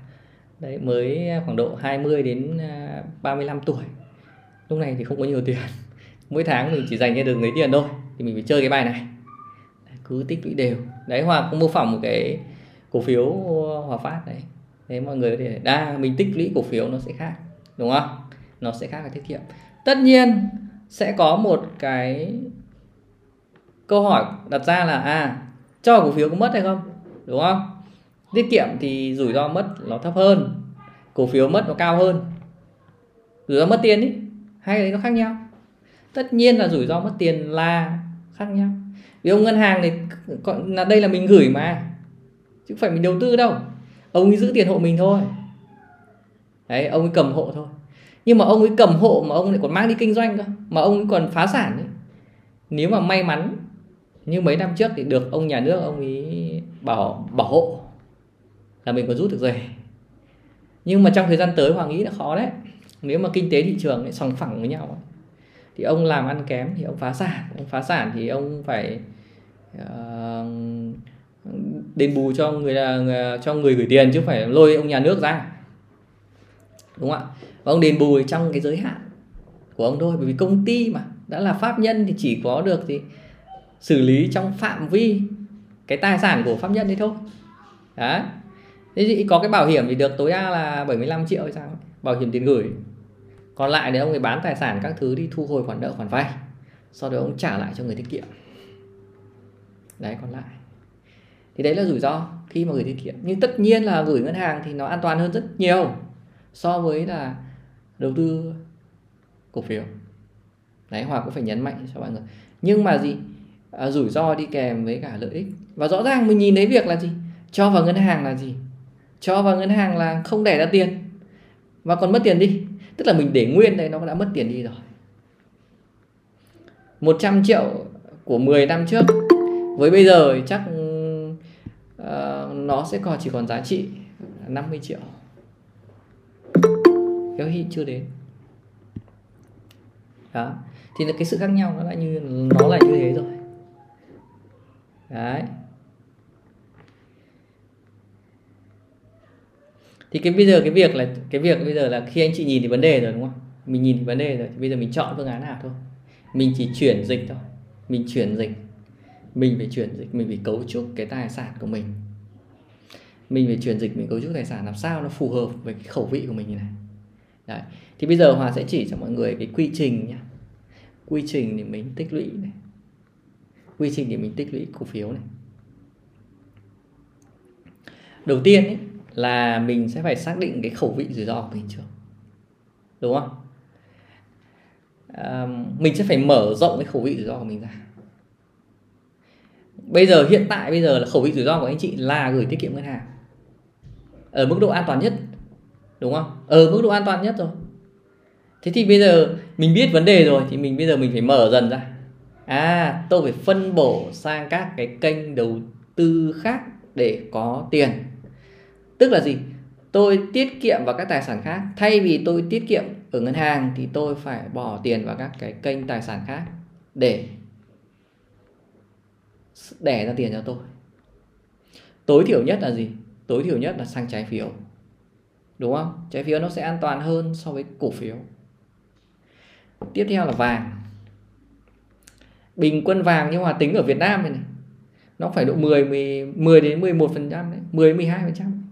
Đấy mới khoảng độ 20 đến à, 35 tuổi. Lúc này thì không có nhiều tiền. Mỗi tháng mình chỉ dành ra được mấy tiền thôi thì mình phải chơi cái bài này. Cứ tích lũy đều. Đấy Hòa cũng mô phỏng một cái cổ phiếu Hòa Phát đấy đấy mọi người có thể đa mình tích lũy cổ phiếu nó sẽ khác đúng không? Nó sẽ khác cái tiết kiệm. Tất nhiên, sẽ có một cái câu hỏi đặt ra là à cho cổ phiếu có mất hay không? Đúng không? Tiết kiệm thì rủi ro mất nó thấp hơn, cổ phiếu mất nó cao hơn. Rủi ro mất tiền ý, hai cái đấy nó khác nhau. Tất nhiên là rủi ro mất tiền là khác nhau. Vì ông ngân hàng này là đây là mình gửi mà, chứ không phải mình đầu tư đâu. Ông ấy giữ tiền hộ mình thôi. Đấy, ông ấy cầm hộ thôi nhưng mà ông ấy cầm hộ mà ông lại còn mang đi kinh doanh cơ. Mà ông ấy còn phá sản ấy. nếu mà may mắn như mấy năm trước thì được ông nhà nước ông ấy bảo bảo hộ là mình còn rút được rồi. Nhưng mà trong thời gian tới hoàng nghĩ là khó đấy. Nếu mà kinh tế thị trường lại sòng phẳng với nhau thì ông làm ăn kém thì ông phá sản. Ông phá sản thì ông phải uh, đền bù cho người là cho người gửi tiền chứ phải lôi ông nhà nước ra. Đúng không ạ? Và ông đền bù trong cái giới hạn của ông thôi. Bởi vì công ty mà, đã là pháp nhân thì chỉ có được thì xử lý trong phạm vi cái tài sản của pháp nhân đấy thôi. Đấy. Thế thì có cái bảo hiểm thì được tối đa là 75 triệu hay sao? Bảo hiểm tiền gửi. Còn lại nếu ông ấy bán tài sản các thứ đi, thu hồi khoản nợ, khoản vay. Sau đó ông trả lại cho người tiết kiệm. Đấy, còn lại. Thì đấy là rủi ro khi mà gửi tiết kiệm. Nhưng tất nhiên là gửi ngân hàng thì nó an toàn hơn rất nhiều so với là đầu tư cổ phiếu. Đấy hòa cũng phải nhấn mạnh cho mọi người. Nhưng mà gì? À, rủi ro đi kèm với cả lợi ích. Và rõ ràng mình nhìn thấy việc là gì? Cho vào ngân hàng là gì? Cho vào ngân hàng là không để ra tiền. Và còn mất tiền đi. Tức là mình để nguyên đây nó đã mất tiền đi rồi. 100 triệu của 10 năm trước. Với bây giờ chắc uh, nó sẽ còn chỉ còn giá trị 50 triệu kéo hị chưa đến. Đó. Thì là cái sự khác nhau nó lại như, nó là như thế rồi. Đấy. Thì cái bây giờ, cái việc là, cái việc bây giờ là khi anh chị nhìn thì vấn đề rồi, đúng không? Mình nhìn thì vấn đề rồi. Thì bây giờ mình chọn phương án nào thôi? Mình chỉ chuyển dịch thôi. Mình chuyển dịch. Mình phải chuyển dịch. Mình phải cấu trúc cái tài sản của mình. Mình phải chuyển dịch, mình cấu trúc tài sản làm sao nó phù hợp với cái khẩu vị của mình như này. Đấy. thì bây giờ hòa sẽ chỉ cho mọi người cái quy trình nhé quy trình để mình tích lũy này. Quy trình để mình tích lũy cổ phiếu này. Đầu tiên ấy, là mình sẽ phải xác định cái khẩu vị rủi ro của mình trước. Đúng không? À, mình sẽ phải mở rộng cái khẩu vị rủi ro của mình ra. Bây giờ hiện tại bây giờ là khẩu vị rủi ro của anh chị là gửi tiết kiệm ngân hàng. Ở mức độ an toàn nhất đúng không? Ở mức độ an toàn nhất rồi. Thế thì bây giờ mình biết vấn đề rồi, thì mình, bây giờ mình phải mở dần ra. À tôi phải phân bổ sang các cái kênh đầu tư khác để có tiền. Tức là gì? Tôi tiết kiệm vào các tài sản khác. Thay vì tôi tiết kiệm ở ngân hàng thì tôi phải bỏ tiền vào các cái kênh tài sản khác để đẻ ra tiền cho tôi. Tối thiểu nhất là gì? Tối thiểu nhất là sang trái phiếu đúng không? Trái phiếu nó sẽ an toàn hơn so với cổ phiếu. Tiếp theo là vàng. Bình quân vàng nhưng mà tính ở Việt Nam này, này nó phải độ 10 10, 10 đến 11 phần trăm 10 12 phần trăm.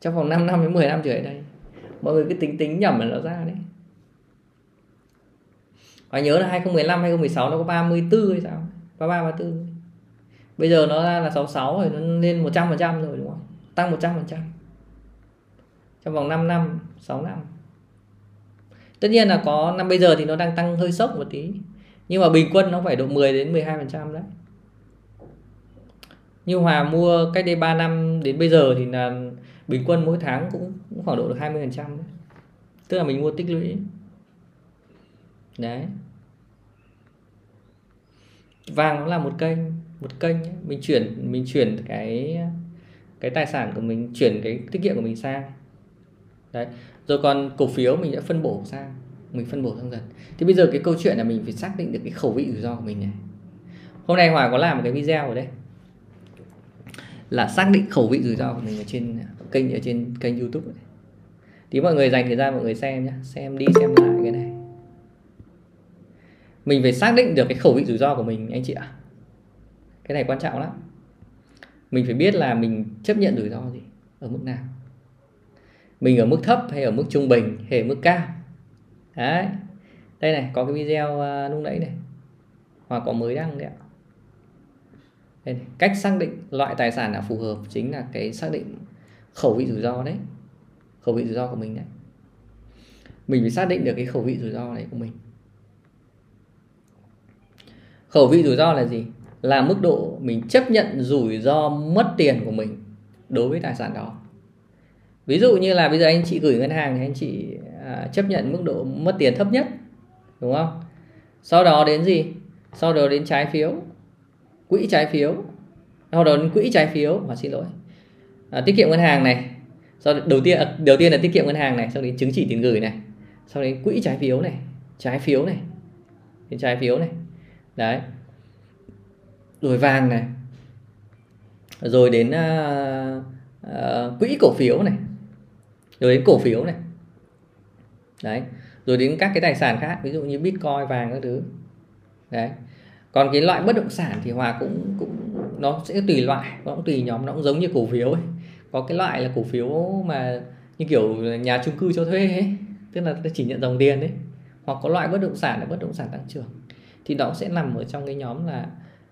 Trong vòng 5 năm đến 10 năm trở lại đây mọi người cứ tính tính nhẩm là nó ra đấy. Và nhớ là 2015 2016 nó có 34 hay sao? 33 34 bây giờ nó ra là 66 rồi nó lên 100 phần trăm rồi đúng không? Tăng 100 phần trăm trong vòng 5 năm 6 năm. Tất nhiên là có năm bây giờ thì nó đang tăng hơi sốc một tí. Nhưng mà bình quân nó phải độ 10 đến 12 phần trăm đấy. Như Hòa mua cách đây 3 năm đến bây giờ thì là bình quân mỗi tháng cũng, cũng khoảng độ được 20 phần trăm tức là mình mua tích lũy. Đấy. Vàng nó là một kênh một kênh mình chuyển mình chuyển cái cái tài sản của mình chuyển cái tiết kiệm của mình sang đấy. Rồi còn cổ phiếu mình đã phân bổ sang, mình phân bổ sang dần. Thì bây giờ cái câu chuyện là mình phải xác định được cái khẩu vị rủi ro của mình này. Hôm nay hòa có làm một cái video ở đây. Là xác định khẩu vị rủi ro của mình ở trên kênh, ở trên kênh youtube này. thì mọi người dành thời gian mọi người xem nhé xem đi, xem lại cái này. Mình phải xác định được cái khẩu vị rủi ro của mình, anh chị ạ. Cái này quan trọng lắm. Mình phải biết là mình chấp nhận rủi ro gì ở mức nào mình ở mức thấp hay ở mức trung bình hay ở mức cao? Đấy. Đây này có cái video uh, lúc nãy này. Hoặc có mới đăng đấy ạ. Đây này. cách xác định loại tài sản nào phù hợp chính là cái xác định khẩu vị rủi ro đấy. Khẩu vị rủi ro của mình đấy. Mình phải xác định được cái khẩu vị rủi ro này của mình. Khẩu vị rủi ro là gì? Là mức độ mình chấp nhận rủi ro mất tiền của mình đối với tài sản đó ví dụ như là bây giờ anh chị gửi ngân hàng thì anh chị à, chấp nhận mức độ mất tiền thấp nhất đúng không? Sau đó đến gì? Sau đó đến trái phiếu quỹ trái phiếu. Sau đó đến quỹ trái phiếu. Mà xin lỗi. À, tiết kiệm ngân hàng này. Sau đầu tiên à, đầu tiên là tiết kiệm ngân hàng này sau đến chứng chỉ tiền gửi này. Sau đến quỹ trái phiếu này trái phiếu này đến trái phiếu này. Đấy. Rồi vàng này. Rồi đến uh, uh, quỹ cổ phiếu này rồi đến cổ phiếu này. Đấy. Rồi đến các cái tài sản khác ví dụ như bitcoin vàng các thứ. Đấy. Còn cái loại bất động sản thì hòa cũng cũng nó sẽ tùy loại nó cũng tùy nhóm nó cũng giống như cổ phiếu ấy. Có cái loại là cổ phiếu mà như kiểu nhà chung cư cho thuê ấy tức là chỉ nhận dòng tiền đấy hoặc có loại bất động sản là bất động sản tăng trưởng. Thì đó sẽ nằm ở trong cái nhóm là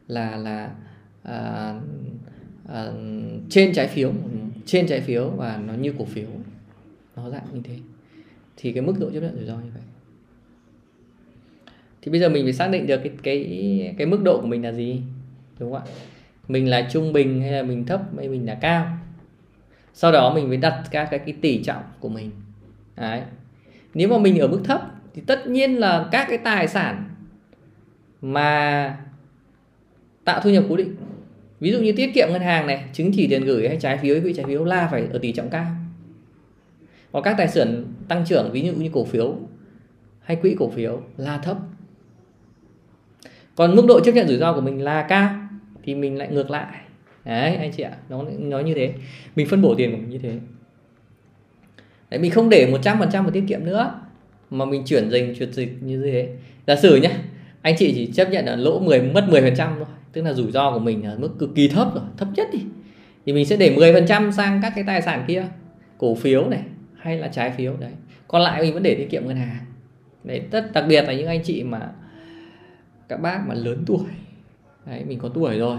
là là à, à, trên trái phiếu. Trên trái phiếu và nó như cổ phiếu nó dạng như thế. Thì cái mức độ chấp nhận rủi ro như vậy. Thì bây giờ mình phải xác định được cái cái cái mức độ của mình là gì đúng không ạ? Mình là trung bình hay là mình thấp hay mình là cao? Sau đó mình mới đặt các cái, cái tỷ trọng của mình. Đấy. Nếu mà mình ở mức thấp thì tất nhiên là các cái tài sản mà tạo thu nhập cố định ví dụ như tiết kiệm ngân hàng này chứng chỉ tiền gửi hay trái phiếu quỹ trái phiếu là phải ở tỷ trọng cao còn các tài sản tăng trưởng, ví dụ như cổ phiếu hay quỹ cổ phiếu là thấp. Còn mức độ chấp nhận rủi ro của mình là cao, thì mình lại ngược lại. Đấy, anh chị ạ, nó nói như thế. Mình phân bổ tiền của mình như thế. Đấy, mình không để 100% vào tiết kiệm nữa, mà mình chuyển dành chuyển dịch như thế. Giả sử nhé anh chị chỉ chấp nhận là lỗ 10 mất 10 phần trăm thôi, tức là rủi ro của mình ở mức cực kỳ thấp rồi, thấp nhất đi. Thì mình sẽ để 10 phần trăm sang các cái tài sản kia, cổ phiếu này hay là trái phiếu, đấy. Còn lại mình vẫn để tiết kiệm ngân hàng. Đấy, tất, đặc biệt là những anh chị mà các bác mà lớn tuổi. Đấy, mình có tuổi rồi,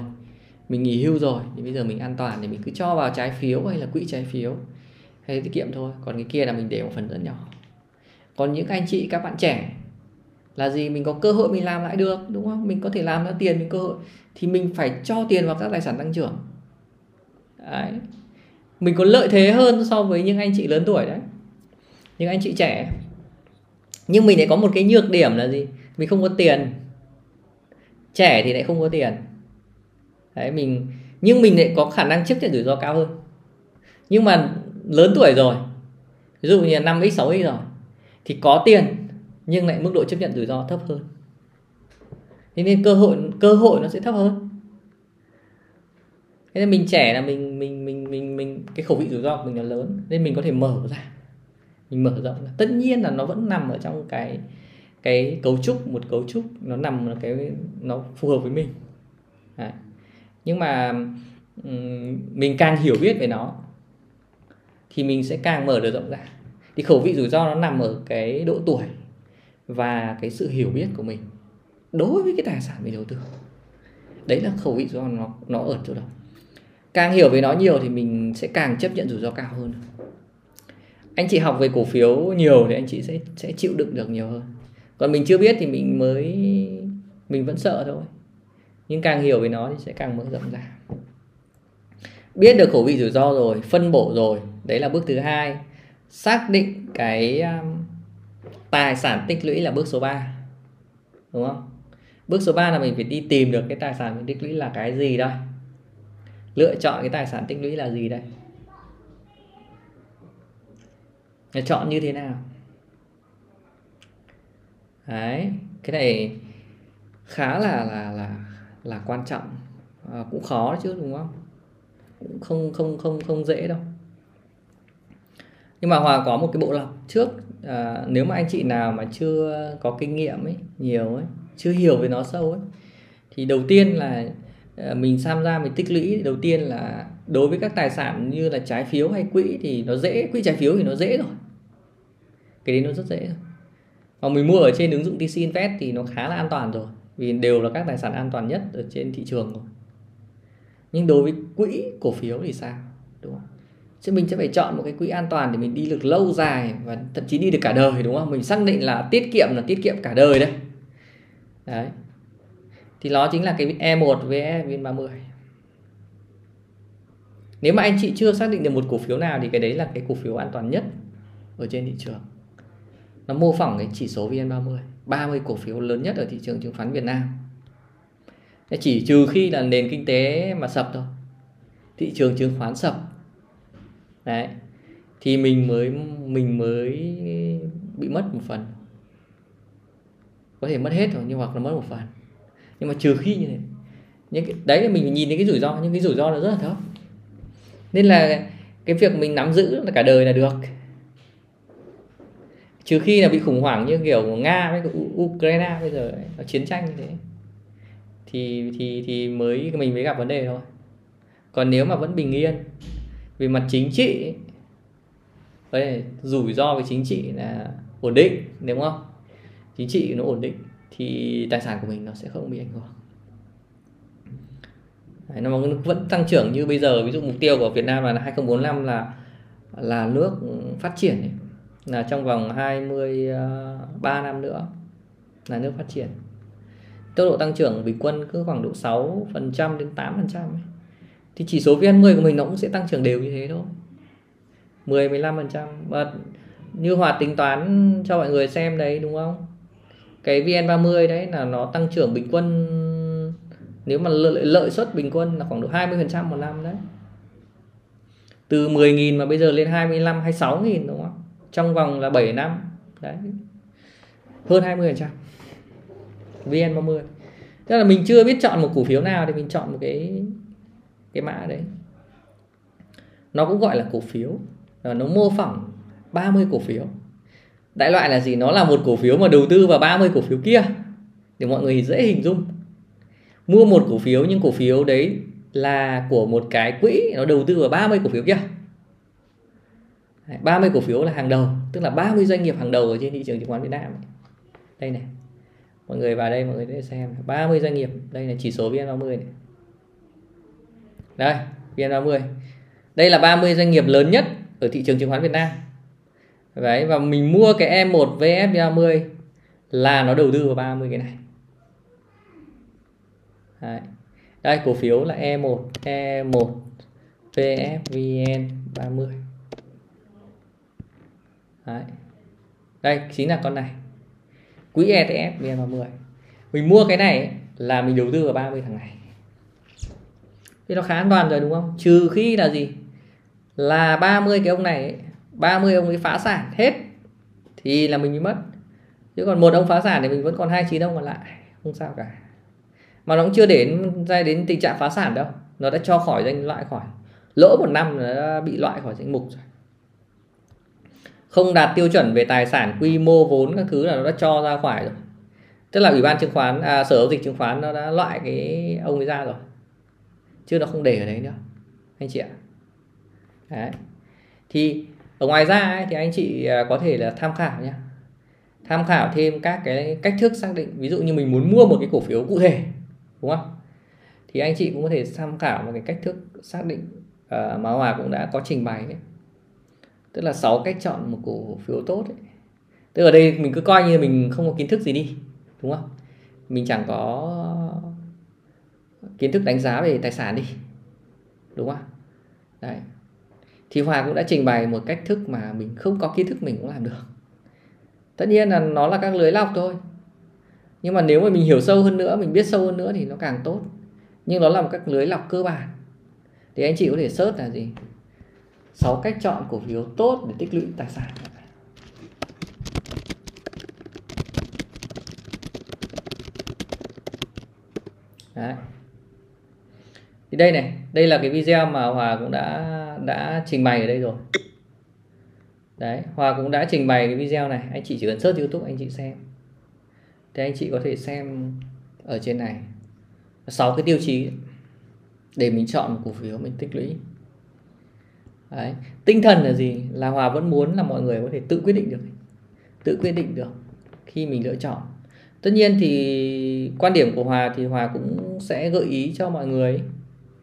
mình nghỉ hưu rồi, thì bây giờ mình an toàn thì mình cứ cho vào trái phiếu hay là quỹ trái phiếu hay tiết kiệm thôi. Còn cái kia là mình để một phần rất nhỏ. Còn những anh chị, các bạn trẻ, là gì? Mình có cơ hội mình làm lại được, đúng không? Mình có thể làm ra tiền, mình cơ hội. Thì mình phải cho tiền vào các tài sản tăng trưởng. Đấy mình có lợi thế hơn so với những anh chị lớn tuổi đấy. Những anh chị trẻ. Nhưng mình lại có một cái nhược điểm là gì? Mình không có tiền. Trẻ thì lại không có tiền. Đấy, mình, nhưng mình lại có khả năng chấp nhận rủi ro cao hơn. Nhưng mà lớn tuổi rồi, ví dụ như năm x 6 x rồi, thì có tiền, nhưng lại mức độ chấp nhận rủi ro thấp hơn. Thế nên cơ hội cơ hội nó sẽ thấp hơn. Thế nên mình trẻ là mình mình mình mình mình, cái khẩu vị rủi ro của mình là lớn, nên mình có thể mở ra. Mình mở rộng ra. Tất nhiên là nó vẫn nằm ở trong cái cái cấu trúc, một cấu trúc nó nằm ở cái, nó phù hợp với mình. À. nhưng mà mình càng hiểu biết về nó, thì mình sẽ càng mở được rộng ra. Thì khẩu vị rủi ro nó nằm ở cái độ tuổi và cái sự hiểu biết của mình đối với cái tài sản mình đầu tư. Đấy là khẩu vị rủi ro nó nó ở chỗ đó càng hiểu về nó nhiều thì mình sẽ càng chấp nhận rủi ro cao hơn. Anh chị học về cổ phiếu nhiều thì anh chị sẽ sẽ chịu đựng được nhiều hơn. Còn mình chưa biết thì mình mới mình vẫn sợ thôi. Nhưng càng hiểu về nó thì sẽ càng mở rộng ra. Biết được khẩu vị rủi ro rồi phân bổ rồi. Đấy là bước thứ hai. Xác định cái um, tài sản tích lũy là bước số 3 đúng không? Bước số 3 là mình phải đi tìm được cái tài sản mình tích lũy là cái gì đây lựa chọn cái tài sản tích lũy là gì đây? Chọn như thế nào? Đấy cái này khá là là là là quan trọng. À, cũng khó chứ đúng không? Cũng không không không không dễ đâu. Nhưng mà hòa có một cái bộ lọc trước. À, nếu mà anh chị nào mà chưa có kinh nghiệm ấy nhiều ấy chưa hiểu về nó sâu ấy thì đầu tiên là Ờ, mình tham gia mình tích lũy đầu tiên là đối với các tài sản như là trái phiếu hay quỹ thì nó dễ, quỹ trái phiếu thì nó dễ rồi. Cái đấy nó rất dễ rồi còn mình mua ở trên ứng dụng TC Invest thì nó khá là an toàn rồi, vì đều là các tài sản an toàn nhất ở trên thị trường rồi. Nhưng đối với quỹ cổ phiếu thì sao? Đúng không? Chứ mình sẽ phải chọn một cái quỹ an toàn để mình đi được lâu dài và thậm chí đi được cả đời, đúng không? Mình xác định là tiết kiệm là tiết kiệm cả đời đấy. Đấy thì nó chính là cái E1 với e VN30 nếu mà anh chị chưa xác định được một cổ phiếu nào thì cái đấy là cái cổ phiếu an toàn nhất ở trên thị trường. Nó mô phỏng cái chỉ số VN30 30 cổ phiếu lớn nhất ở thị trường chứng khoán Việt Nam. Chỉ trừ khi là nền kinh tế mà sập thôi, thị trường chứng khoán sập. Đấy, thì mình mới mình mới bị mất một phần. Có thể mất hết rồi nhưng hoặc là mất một phần nhưng mà trừ khi như thế những cái, đấy là mình nhìn thấy cái rủi ro nhưng cái rủi ro là rất là thấp. Nên là cái việc mình nắm giữ là cả đời là được. Trừ khi là bị khủng hoảng như kiểu của nga với ukraine bây giờ nó chiến tranh như thế thì thì thì mới mình mới gặp vấn đề thôi. Còn nếu mà vẫn bình yên về mặt chính trị ấy, rủi ro về chính trị là ổn định đúng không? Chính trị nó ổn định thì tài sản của mình nó sẽ không bị ảnh hưởng. Đấy, nó vẫn tăng trưởng như bây giờ. Ví dụ mục tiêu của Việt Nam là 2045 là là nước phát triển ấy. là trong vòng 23 à, năm nữa là nước phát triển. Tốc độ tăng trưởng bình quân cứ khoảng độ 6% đến 8 phần trăm thì chỉ số VN10 của mình nó cũng sẽ tăng trưởng đều như thế thôi. 10 15 phần trăm. Như Hòa tính toán cho mọi người xem đấy đúng không? Cái VN30 đấy là nó tăng trưởng bình quân nếu mà lợi, lợi suất bình quân là khoảng độ 20% một năm đấy. Từ 10.000 mà bây giờ lên 25 26.000 đúng không? Trong vòng là 7 năm. Đấy. Hơn 20% VN30 tức là mình chưa biết chọn một cổ phiếu nào thì mình chọn một cái cái mã đấy. Nó cũng gọi là cổ phiếu. Nó mô phỏng 30 cổ phiếu đại loại là gì? Nó là một cổ phiếu mà đầu tư vào 30 cổ phiếu kia. Để mọi người dễ hình dung. Mua một cổ phiếu, nhưng cổ phiếu đấy là của một cái quỹ, nó đầu tư vào 30 cổ phiếu kia. 30 cổ phiếu là hàng đầu, tức là 30 doanh nghiệp hàng đầu ở trên thị trường chứng khoán Việt Nam đây này. Mọi người vào đây, mọi người để xem. 30 doanh nghiệp. Đây là chỉ số VN30 này. Đây, VN30. Đây là 30 doanh nghiệp lớn nhất ở thị trường chứng khoán Việt Nam. Đấy, và mình mua cái E1 VF30 là nó đầu tư vào 30 cái này. Đấy. đây cổ phiếu là E1 E1 VFVN 30 Đấy. đây chính là con này. Quỹ ETF VN30 mình mua cái này là mình đầu tư vào 30 thằng này. Thì nó khá an toàn rồi đúng không? Trừ khi là gì? Là 30 cái ông này ấy, 30 ông ấy phá sản hết thì là mình bị mất. Chứ còn một ông phá sản thì mình vẫn còn 29 ông còn lại. Không sao cả. Mà nó cũng chưa đến ra đến tình trạng phá sản đâu. Nó đã cho khỏi danh loại khỏi. Lỗ một năm nó đã bị loại khỏi danh mục rồi. Không đạt tiêu chuẩn về tài sản quy mô vốn các thứ là nó đã cho ra khỏi rồi. Tức là ủy ban chứng khoán à, sở giao dịch chứng khoán nó đã loại cái ông ấy ra rồi. Chứ nó không để ở đấy nữa anh chị ạ. Đấy. Thì ở ngoài ra ấy, thì anh chị à, có thể là tham khảo nhé tham khảo thêm các cái cách thức xác định ví dụ như mình muốn mua một cái cổ phiếu cụ thể đúng không? Thì anh chị cũng có thể tham khảo một cái cách thức xác định à, uh, mà Hòa cũng đã có trình bày ấy. tức là 6 cách chọn một cổ phiếu tốt ấy. tức ở đây mình cứ coi như mình không có kiến thức gì đi đúng không? Mình chẳng có kiến thức đánh giá về tài sản đi đúng không? Đấy thì Hòa cũng đã trình bày một cách thức mà mình không có kiến thức mình cũng làm được. Tất nhiên là nó là các lưới lọc thôi. Nhưng mà nếu mà mình hiểu sâu hơn nữa, mình biết sâu hơn nữa thì nó càng tốt. Nhưng nó là một các lưới lọc cơ bản. Thì anh chị có thể search là gì? 6 cách chọn cổ phiếu tốt để tích lũy tài sản. Đấy. Thì đây này, đây là cái video mà Hòa cũng đã đã trình bày ở đây rồi. Đấy, Hòa cũng đã trình bày cái video này, anh chị chỉ cần search YouTube anh chị xem. Thì anh chị có thể xem ở trên này sáu cái tiêu chí để mình chọn một cổ phiếu mình tích lũy. Đấy. Tinh thần là gì? Là Hòa vẫn muốn là mọi người có thể tự quyết định được. Tự quyết định được khi mình lựa chọn tất nhiên thì quan điểm của hòa thì hòa cũng sẽ gợi ý cho mọi người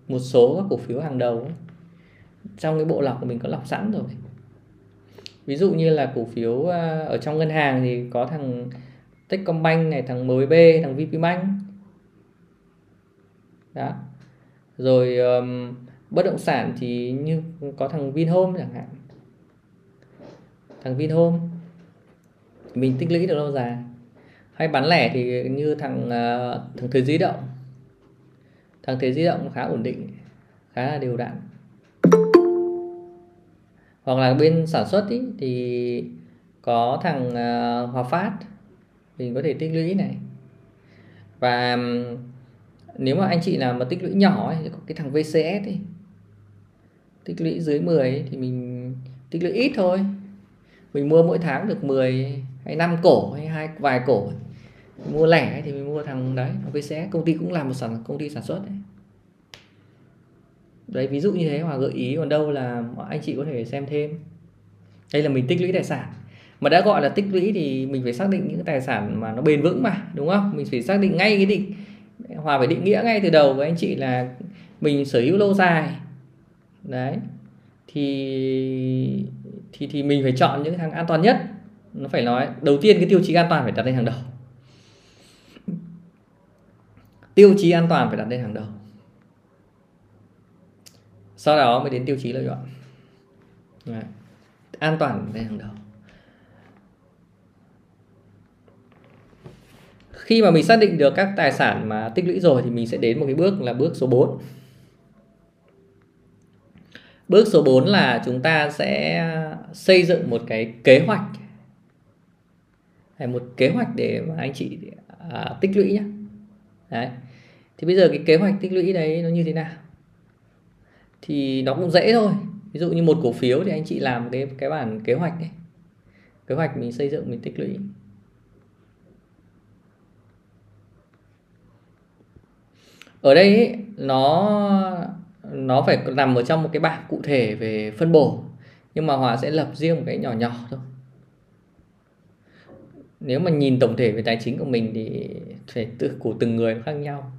một số các cổ phiếu hàng đầu trong cái bộ lọc của mình có lọc sẵn rồi. Ví dụ như là cổ phiếu à, ở trong ngân hàng thì có thằng Techcombank này thằng MB thằng VPBank đó. Rồi um, bất động sản thì như có thằng Vinhome chẳng hạn. Thằng Vinhome mình tích lũy được lâu dài. Hay bán lẻ thì như thằng uh, thằng Thời Di Động thằng Thế Di Động khá ổn định khá là đều đặn. Hoặc là bên sản xuất ý, thì có thằng uh, Hòa Phát mình có thể tích lũy này. Và nếu mà anh chị nào mà tích lũy nhỏ ấy, thì có cái thằng VCS ấy. Tích lũy dưới 10 ấy, thì mình tích lũy ít thôi. Mình mua mỗi tháng được 10 hay 5 cổ hay hai vài cổ mua lẻ thì mình mua thằng đấy, thằng VCS công ty cũng làm một sản, công ty sản xuất đấy. Đấy, ví dụ như thế hoặc gợi ý còn đâu là anh chị có thể xem thêm. Đây là mình tích lũy tài sản. Mà đã gọi là tích lũy thì mình phải xác định những tài sản mà nó bền vững mà, đúng không? Mình phải xác định ngay cái định, hòa phải định nghĩa ngay từ đầu với anh chị là mình sở hữu lâu dài. Đấy. Thì thì thì mình phải chọn những thằng an toàn nhất. Nó phải nói, đầu tiên cái tiêu chí an toàn phải đặt lên hàng đầu tiêu chí an toàn phải đặt lên hàng đầu. Sau đó mới đến tiêu chí lợi nhuận. Đấy. an toàn lên hàng đầu. Khi mà mình xác định được các tài sản mà tích lũy rồi thì mình sẽ đến một cái bước là bước số 4 bước số 4 là chúng ta sẽ xây dựng một cái kế hoạch. Hay một kế hoạch để mà anh chị à, tích lũy nhé đấy. Thì bây giờ cái kế hoạch tích lũy đấy nó như thế nào? Thì nó cũng dễ thôi. Ví dụ như một cổ phiếu thì anh chị làm cái cái bản kế hoạch ấy. kế hoạch mình xây dựng mình tích lũy. Ở đây ấy, nó nó phải nằm ở trong một cái bảng cụ thể về phân bổ. Nhưng mà hòa sẽ lập riêng một cái nhỏ nhỏ thôi. Nếu mà nhìn tổng thể về tài chính của mình thì phải tự của từng người khác nhau.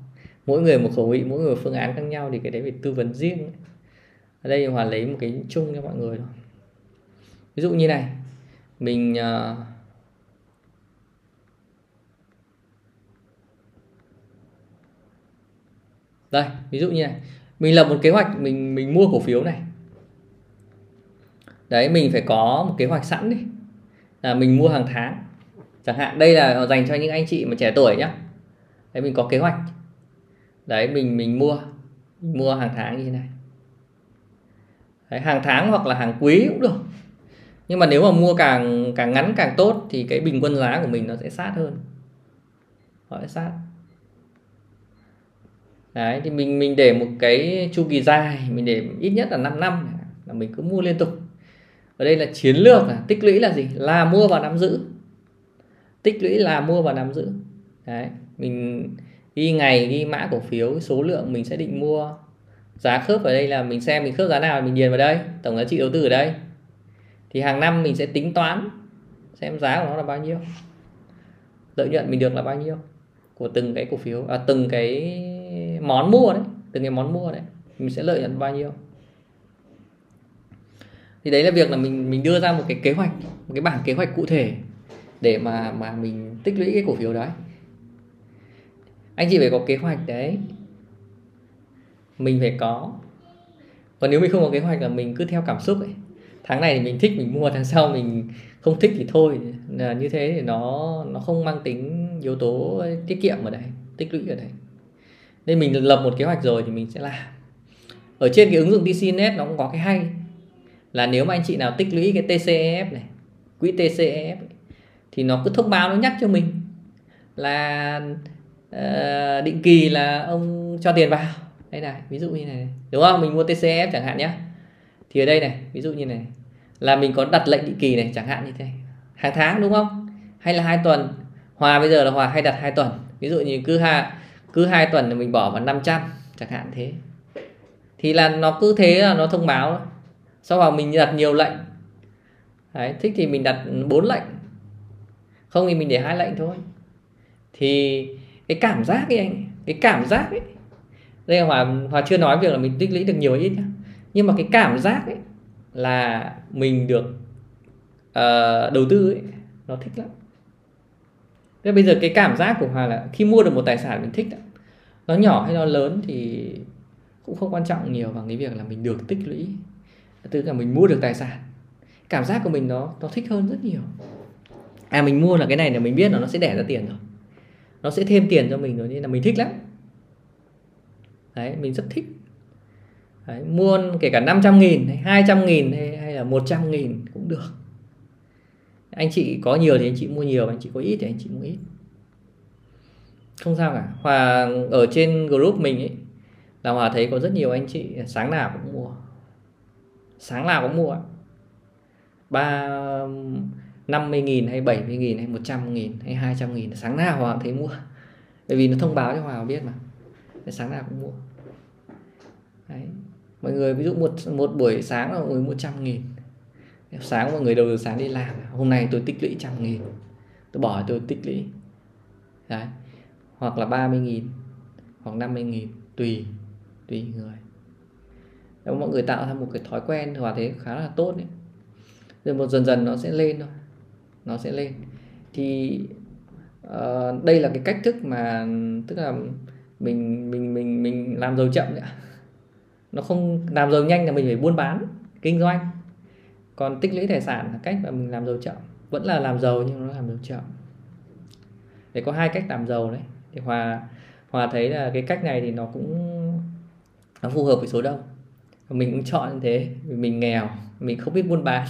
Mỗi người một khẩu vị mỗi người một phương án khác nhau thì cái đấy phải tư vấn riêng ở đây hòa lấy một cái chung cho mọi người thôi. Ví dụ như này mình uh, đây ví dụ như này. Mình lập một kế hoạch mình mình mua cổ phiếu này. Đấy mình phải có một kế hoạch sẵn đi. Là mình mua hàng tháng chẳng hạn đây là dành cho những anh chị mà trẻ tuổi nhá. Đấy mình có kế hoạch. Đấy mình mình mua mình mua hàng tháng như thế này. Đấy, hàng tháng hoặc là hàng quý cũng được. Nhưng mà nếu mà mua càng càng ngắn càng tốt thì cái bình quân giá của mình nó sẽ sát hơn. Nó sẽ sát. Đấy thì mình mình để một cái chu kỳ dài mình để ít nhất là 5 năm là mình cứ mua liên tục. Ở đây là chiến lược là tích lũy là gì? Là mua và nắm giữ tích lũy là mua và nắm giữ. Đấy mình ghi ngày ghi mã cổ phiếu số lượng mình sẽ định mua. Giá khớp ở đây là mình xem mình khớp giá nào mình điền vào đây tổng giá trị đầu tư ở đây. Thì hàng năm mình sẽ tính toán xem giá của nó là bao nhiêu. Lợi nhuận mình được là bao nhiêu của từng cái cổ phiếu à, từng cái món mua đấy từng cái món mua đấy mình sẽ lợi nhuận bao nhiêu. Thì đấy là việc là mình mình đưa ra một cái kế hoạch một cái bảng kế hoạch cụ thể để mà mà mình tích lũy cái cổ phiếu đấy. Anh chị phải có kế hoạch đấy. Mình phải có. Còn nếu mình không có kế hoạch là mình cứ theo cảm xúc ấy. Tháng này thì mình thích mình mua, tháng sau mình không thích thì thôi. Là như thế thì nó nó không mang tính yếu tố tiết kiệm ở đây tích lũy ở đây nên mình lập một kế hoạch rồi thì mình sẽ làm. Ở trên cái ứng dụng TCNet nó cũng có cái hay. Là nếu mà anh chị nào tích lũy cái TCF này, quỹ TCF thì nó cứ thông báo nó nhắc cho mình là uh, định kỳ là ông cho tiền vào. Đây này ví dụ như này đúng không? Mình mua TCF chẳng hạn nhé thì ở đây này ví dụ như này là mình có đặt lệnh định kỳ này chẳng hạn như thế. Hàng tháng đúng không? Hay là hai tuần? Hòa bây giờ là hòa hay đặt hai tuần? Ví dụ như cứ hai cứ hai tuần thì mình bỏ vào 500 chẳng hạn thế. Thì là nó cứ thế là nó thông báo. Sau vào mình đặt nhiều lệnh. Đấy, thích thì mình đặt bốn lệnh không thì mình để hai lệnh thôi. Thì cái cảm giác ấy anh cái cảm giác ấy. Đây là hòa hòa chưa nói việc là mình tích lũy được nhiều ít nhá. Nhưng mà cái cảm giác ấy là mình được uh, đầu tư ấy nó thích lắm. Thế bây giờ cái cảm giác của hòa là khi mua được một tài sản mình thích đó nó nhỏ hay nó lớn thì cũng không quan trọng nhiều bằng cái việc là mình được tích lũy. Tức là mình mua được tài sản. Cảm giác của mình nó nó thích hơn rất nhiều à mình mua là cái này là mình biết là nó sẽ đẻ ra tiền rồi. Nó sẽ thêm tiền cho mình rồi nên là mình thích lắm. Đấy mình rất thích. Đấy, mua kể cả 500 nghìn hay 200 nghìn hay, hay là 100 nghìn cũng được. Anh chị có nhiều thì anh chị mua nhiều anh chị có ít thì anh chị mua ít. Không sao cả. Hòa ở trên group mình ấy là hòa thấy có rất nhiều anh chị sáng nào cũng mua. Sáng nào cũng mua. Ba năm mươi nghìn hay bảy mươi nghìn hay một trăm nghìn hay hai trăm nghìn. Sáng nào hòa thấy mua. Bởi vì nó thông báo cho hòa biết mà. Sáng nào cũng mua. Đấy. mọi người ví dụ một một buổi sáng là mọi một trăm nghìn. Sáng mọi người đầu giờ sáng đi làm hôm nay tôi tích lũy trăm nghìn. Tôi bỏ tôi tích lũy. Đấy. hoặc là 30 nghìn, hoặc 50 nghìn, tùy tùy người. Nếu mọi người tạo ra một cái thói quen thì thế khá là tốt đấy. Rồi một dần dần nó sẽ lên thôi nó sẽ lên. Thì uh, đây là cái cách thức mà tức là mình mình mình mình làm giàu chậm đấy nó không làm giàu nhanh là mình phải buôn bán kinh doanh. Còn tích lũy tài sản là cách mà mình làm giàu chậm. Vẫn là làm giàu nhưng nó làm giàu chậm. Để có hai cách làm giàu đấy. Thì hòa hòa thấy là cái cách này thì nó cũng nó phù hợp với số đông. Mình cũng chọn như thế vì mình nghèo mình không biết buôn bán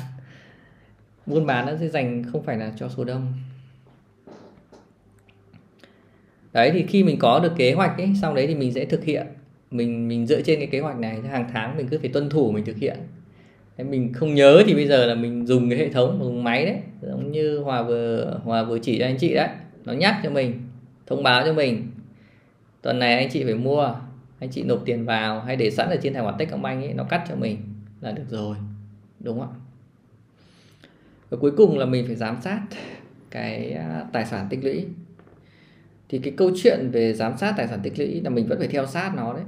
buôn bán nó sẽ dành không phải là cho số đông. Đấy thì khi mình có được kế hoạch ấy xong đấy thì mình sẽ thực hiện. Mình mình dựa trên cái kế hoạch này hàng tháng mình cứ phải tuân thủ mình thực hiện. Đấy, mình không nhớ thì bây giờ là mình dùng cái hệ thống dùng máy đấy giống như hòa vừa hòa vừa chỉ cho anh chị đấy. Nó nhắc cho mình thông báo cho mình. Tuần này anh chị phải mua anh chị nộp tiền vào hay để sẵn ở trên tài khoản Techcombank ấy nó cắt cho mình là được rồi. Đúng không và cuối cùng là mình phải giám sát cái à, tài sản tích lũy. Thì cái câu chuyện về giám sát tài sản tích lũy là mình vẫn phải theo sát nó đấy.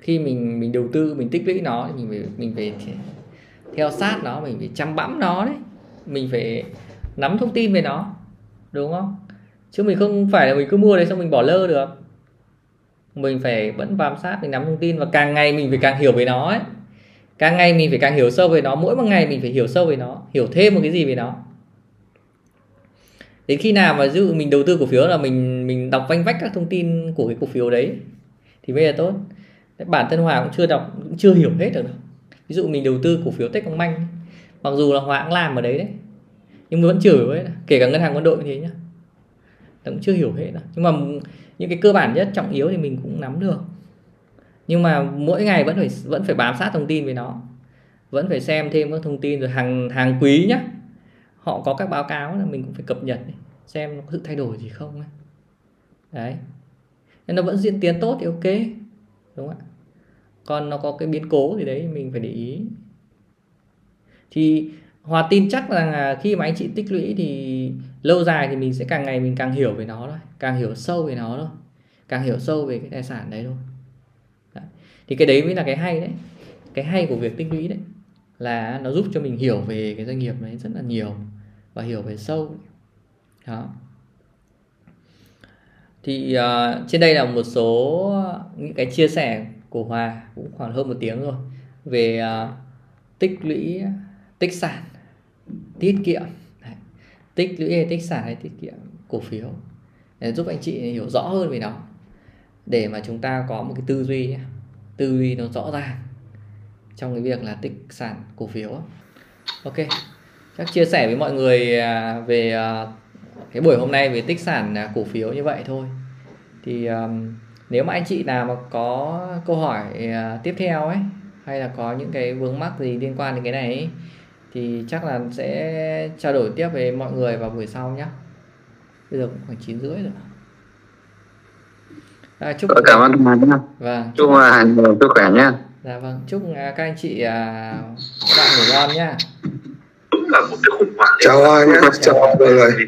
Khi mình mình đầu tư, mình tích lũy nó thì mình phải mình phải theo sát nó, mình phải chăm bẵm nó đấy. Mình phải nắm thông tin về nó, đúng không? Chứ mình không phải là mình cứ mua đấy xong mình bỏ lơ được. Mình phải vẫn bám sát, mình nắm thông tin và càng ngày mình phải càng hiểu về nó ấy càng ngày mình phải càng hiểu sâu về nó, mỗi một ngày mình phải hiểu sâu về nó, hiểu thêm một cái gì về nó. Đến khi nào mà dụ mình đầu tư cổ phiếu là mình mình đọc vanh vách các thông tin của cái cổ phiếu đấy, thì bây giờ tốt. Bản thân hòa cũng chưa đọc, cũng chưa hiểu hết được ví dụ mình đầu tư cổ phiếu Techcombank, mặc dù là hòa cũng làm ở đấy đấy, nhưng vẫn chưa hiểu hết. Kể cả ngân hàng quân đội như thế nhá. Cũng chưa hiểu hết đâu. Nhưng mà những cái cơ bản nhất, trọng yếu thì mình cũng nắm được nhưng mà mỗi ngày vẫn phải vẫn phải bám sát thông tin về nó. Vẫn phải xem thêm các thông tin rồi hàng hàng quý nhá. Họ có các báo cáo là mình cũng phải cập nhật xem nó có sự thay đổi gì không ấy. đấy. Nên nó vẫn diễn tiến tốt thì ok, đúng không ạ? Còn nó có cái biến cố gì đấy mình phải để ý. Thì hòa tin chắc là khi mà anh chị tích lũy thì lâu dài thì mình sẽ càng ngày mình càng hiểu về nó thôi, càng hiểu sâu về nó thôi, càng hiểu sâu về cái tài sản đấy thôi thì cái đấy mới là cái hay đấy. Cái hay của việc tích lũy đấy là nó giúp cho mình hiểu về cái doanh nghiệp này rất là nhiều và hiểu về sâu. Đó. Thì uh, trên đây là một số những cái chia sẻ của Hòa cũng khoảng hơn một tiếng rồi về uh, tích lũy tích sản tiết kiệm. Đấy. tích lũy hay tích sản hay tiết kiệm cổ phiếu. Để giúp anh chị hiểu rõ hơn về nó. Để mà chúng ta có một cái tư duy tư duy nó rõ ràng trong cái việc là tích sản cổ phiếu ok chắc chia sẻ với mọi người à, về à, cái buổi hôm nay về tích sản à, cổ phiếu như vậy thôi. Thì nếu mà anh chị nào mà có câu hỏi tiếp theo ấy hay là có những cái vướng mắc gì liên quan đến cái này ấy, thì chắc là sẽ trao đổi tiếp với mọi người vào buổi sau nhé bây giờ cũng khoảng chín rưỡi rồi à, chúc cảm ơn Hà nhá vâng. Chúc Hà nhiều sức khỏe nhé dạ vâng chúc à, các anh chị à, các bạn ngủ ngon nhá chào Hà nhé chào mọi người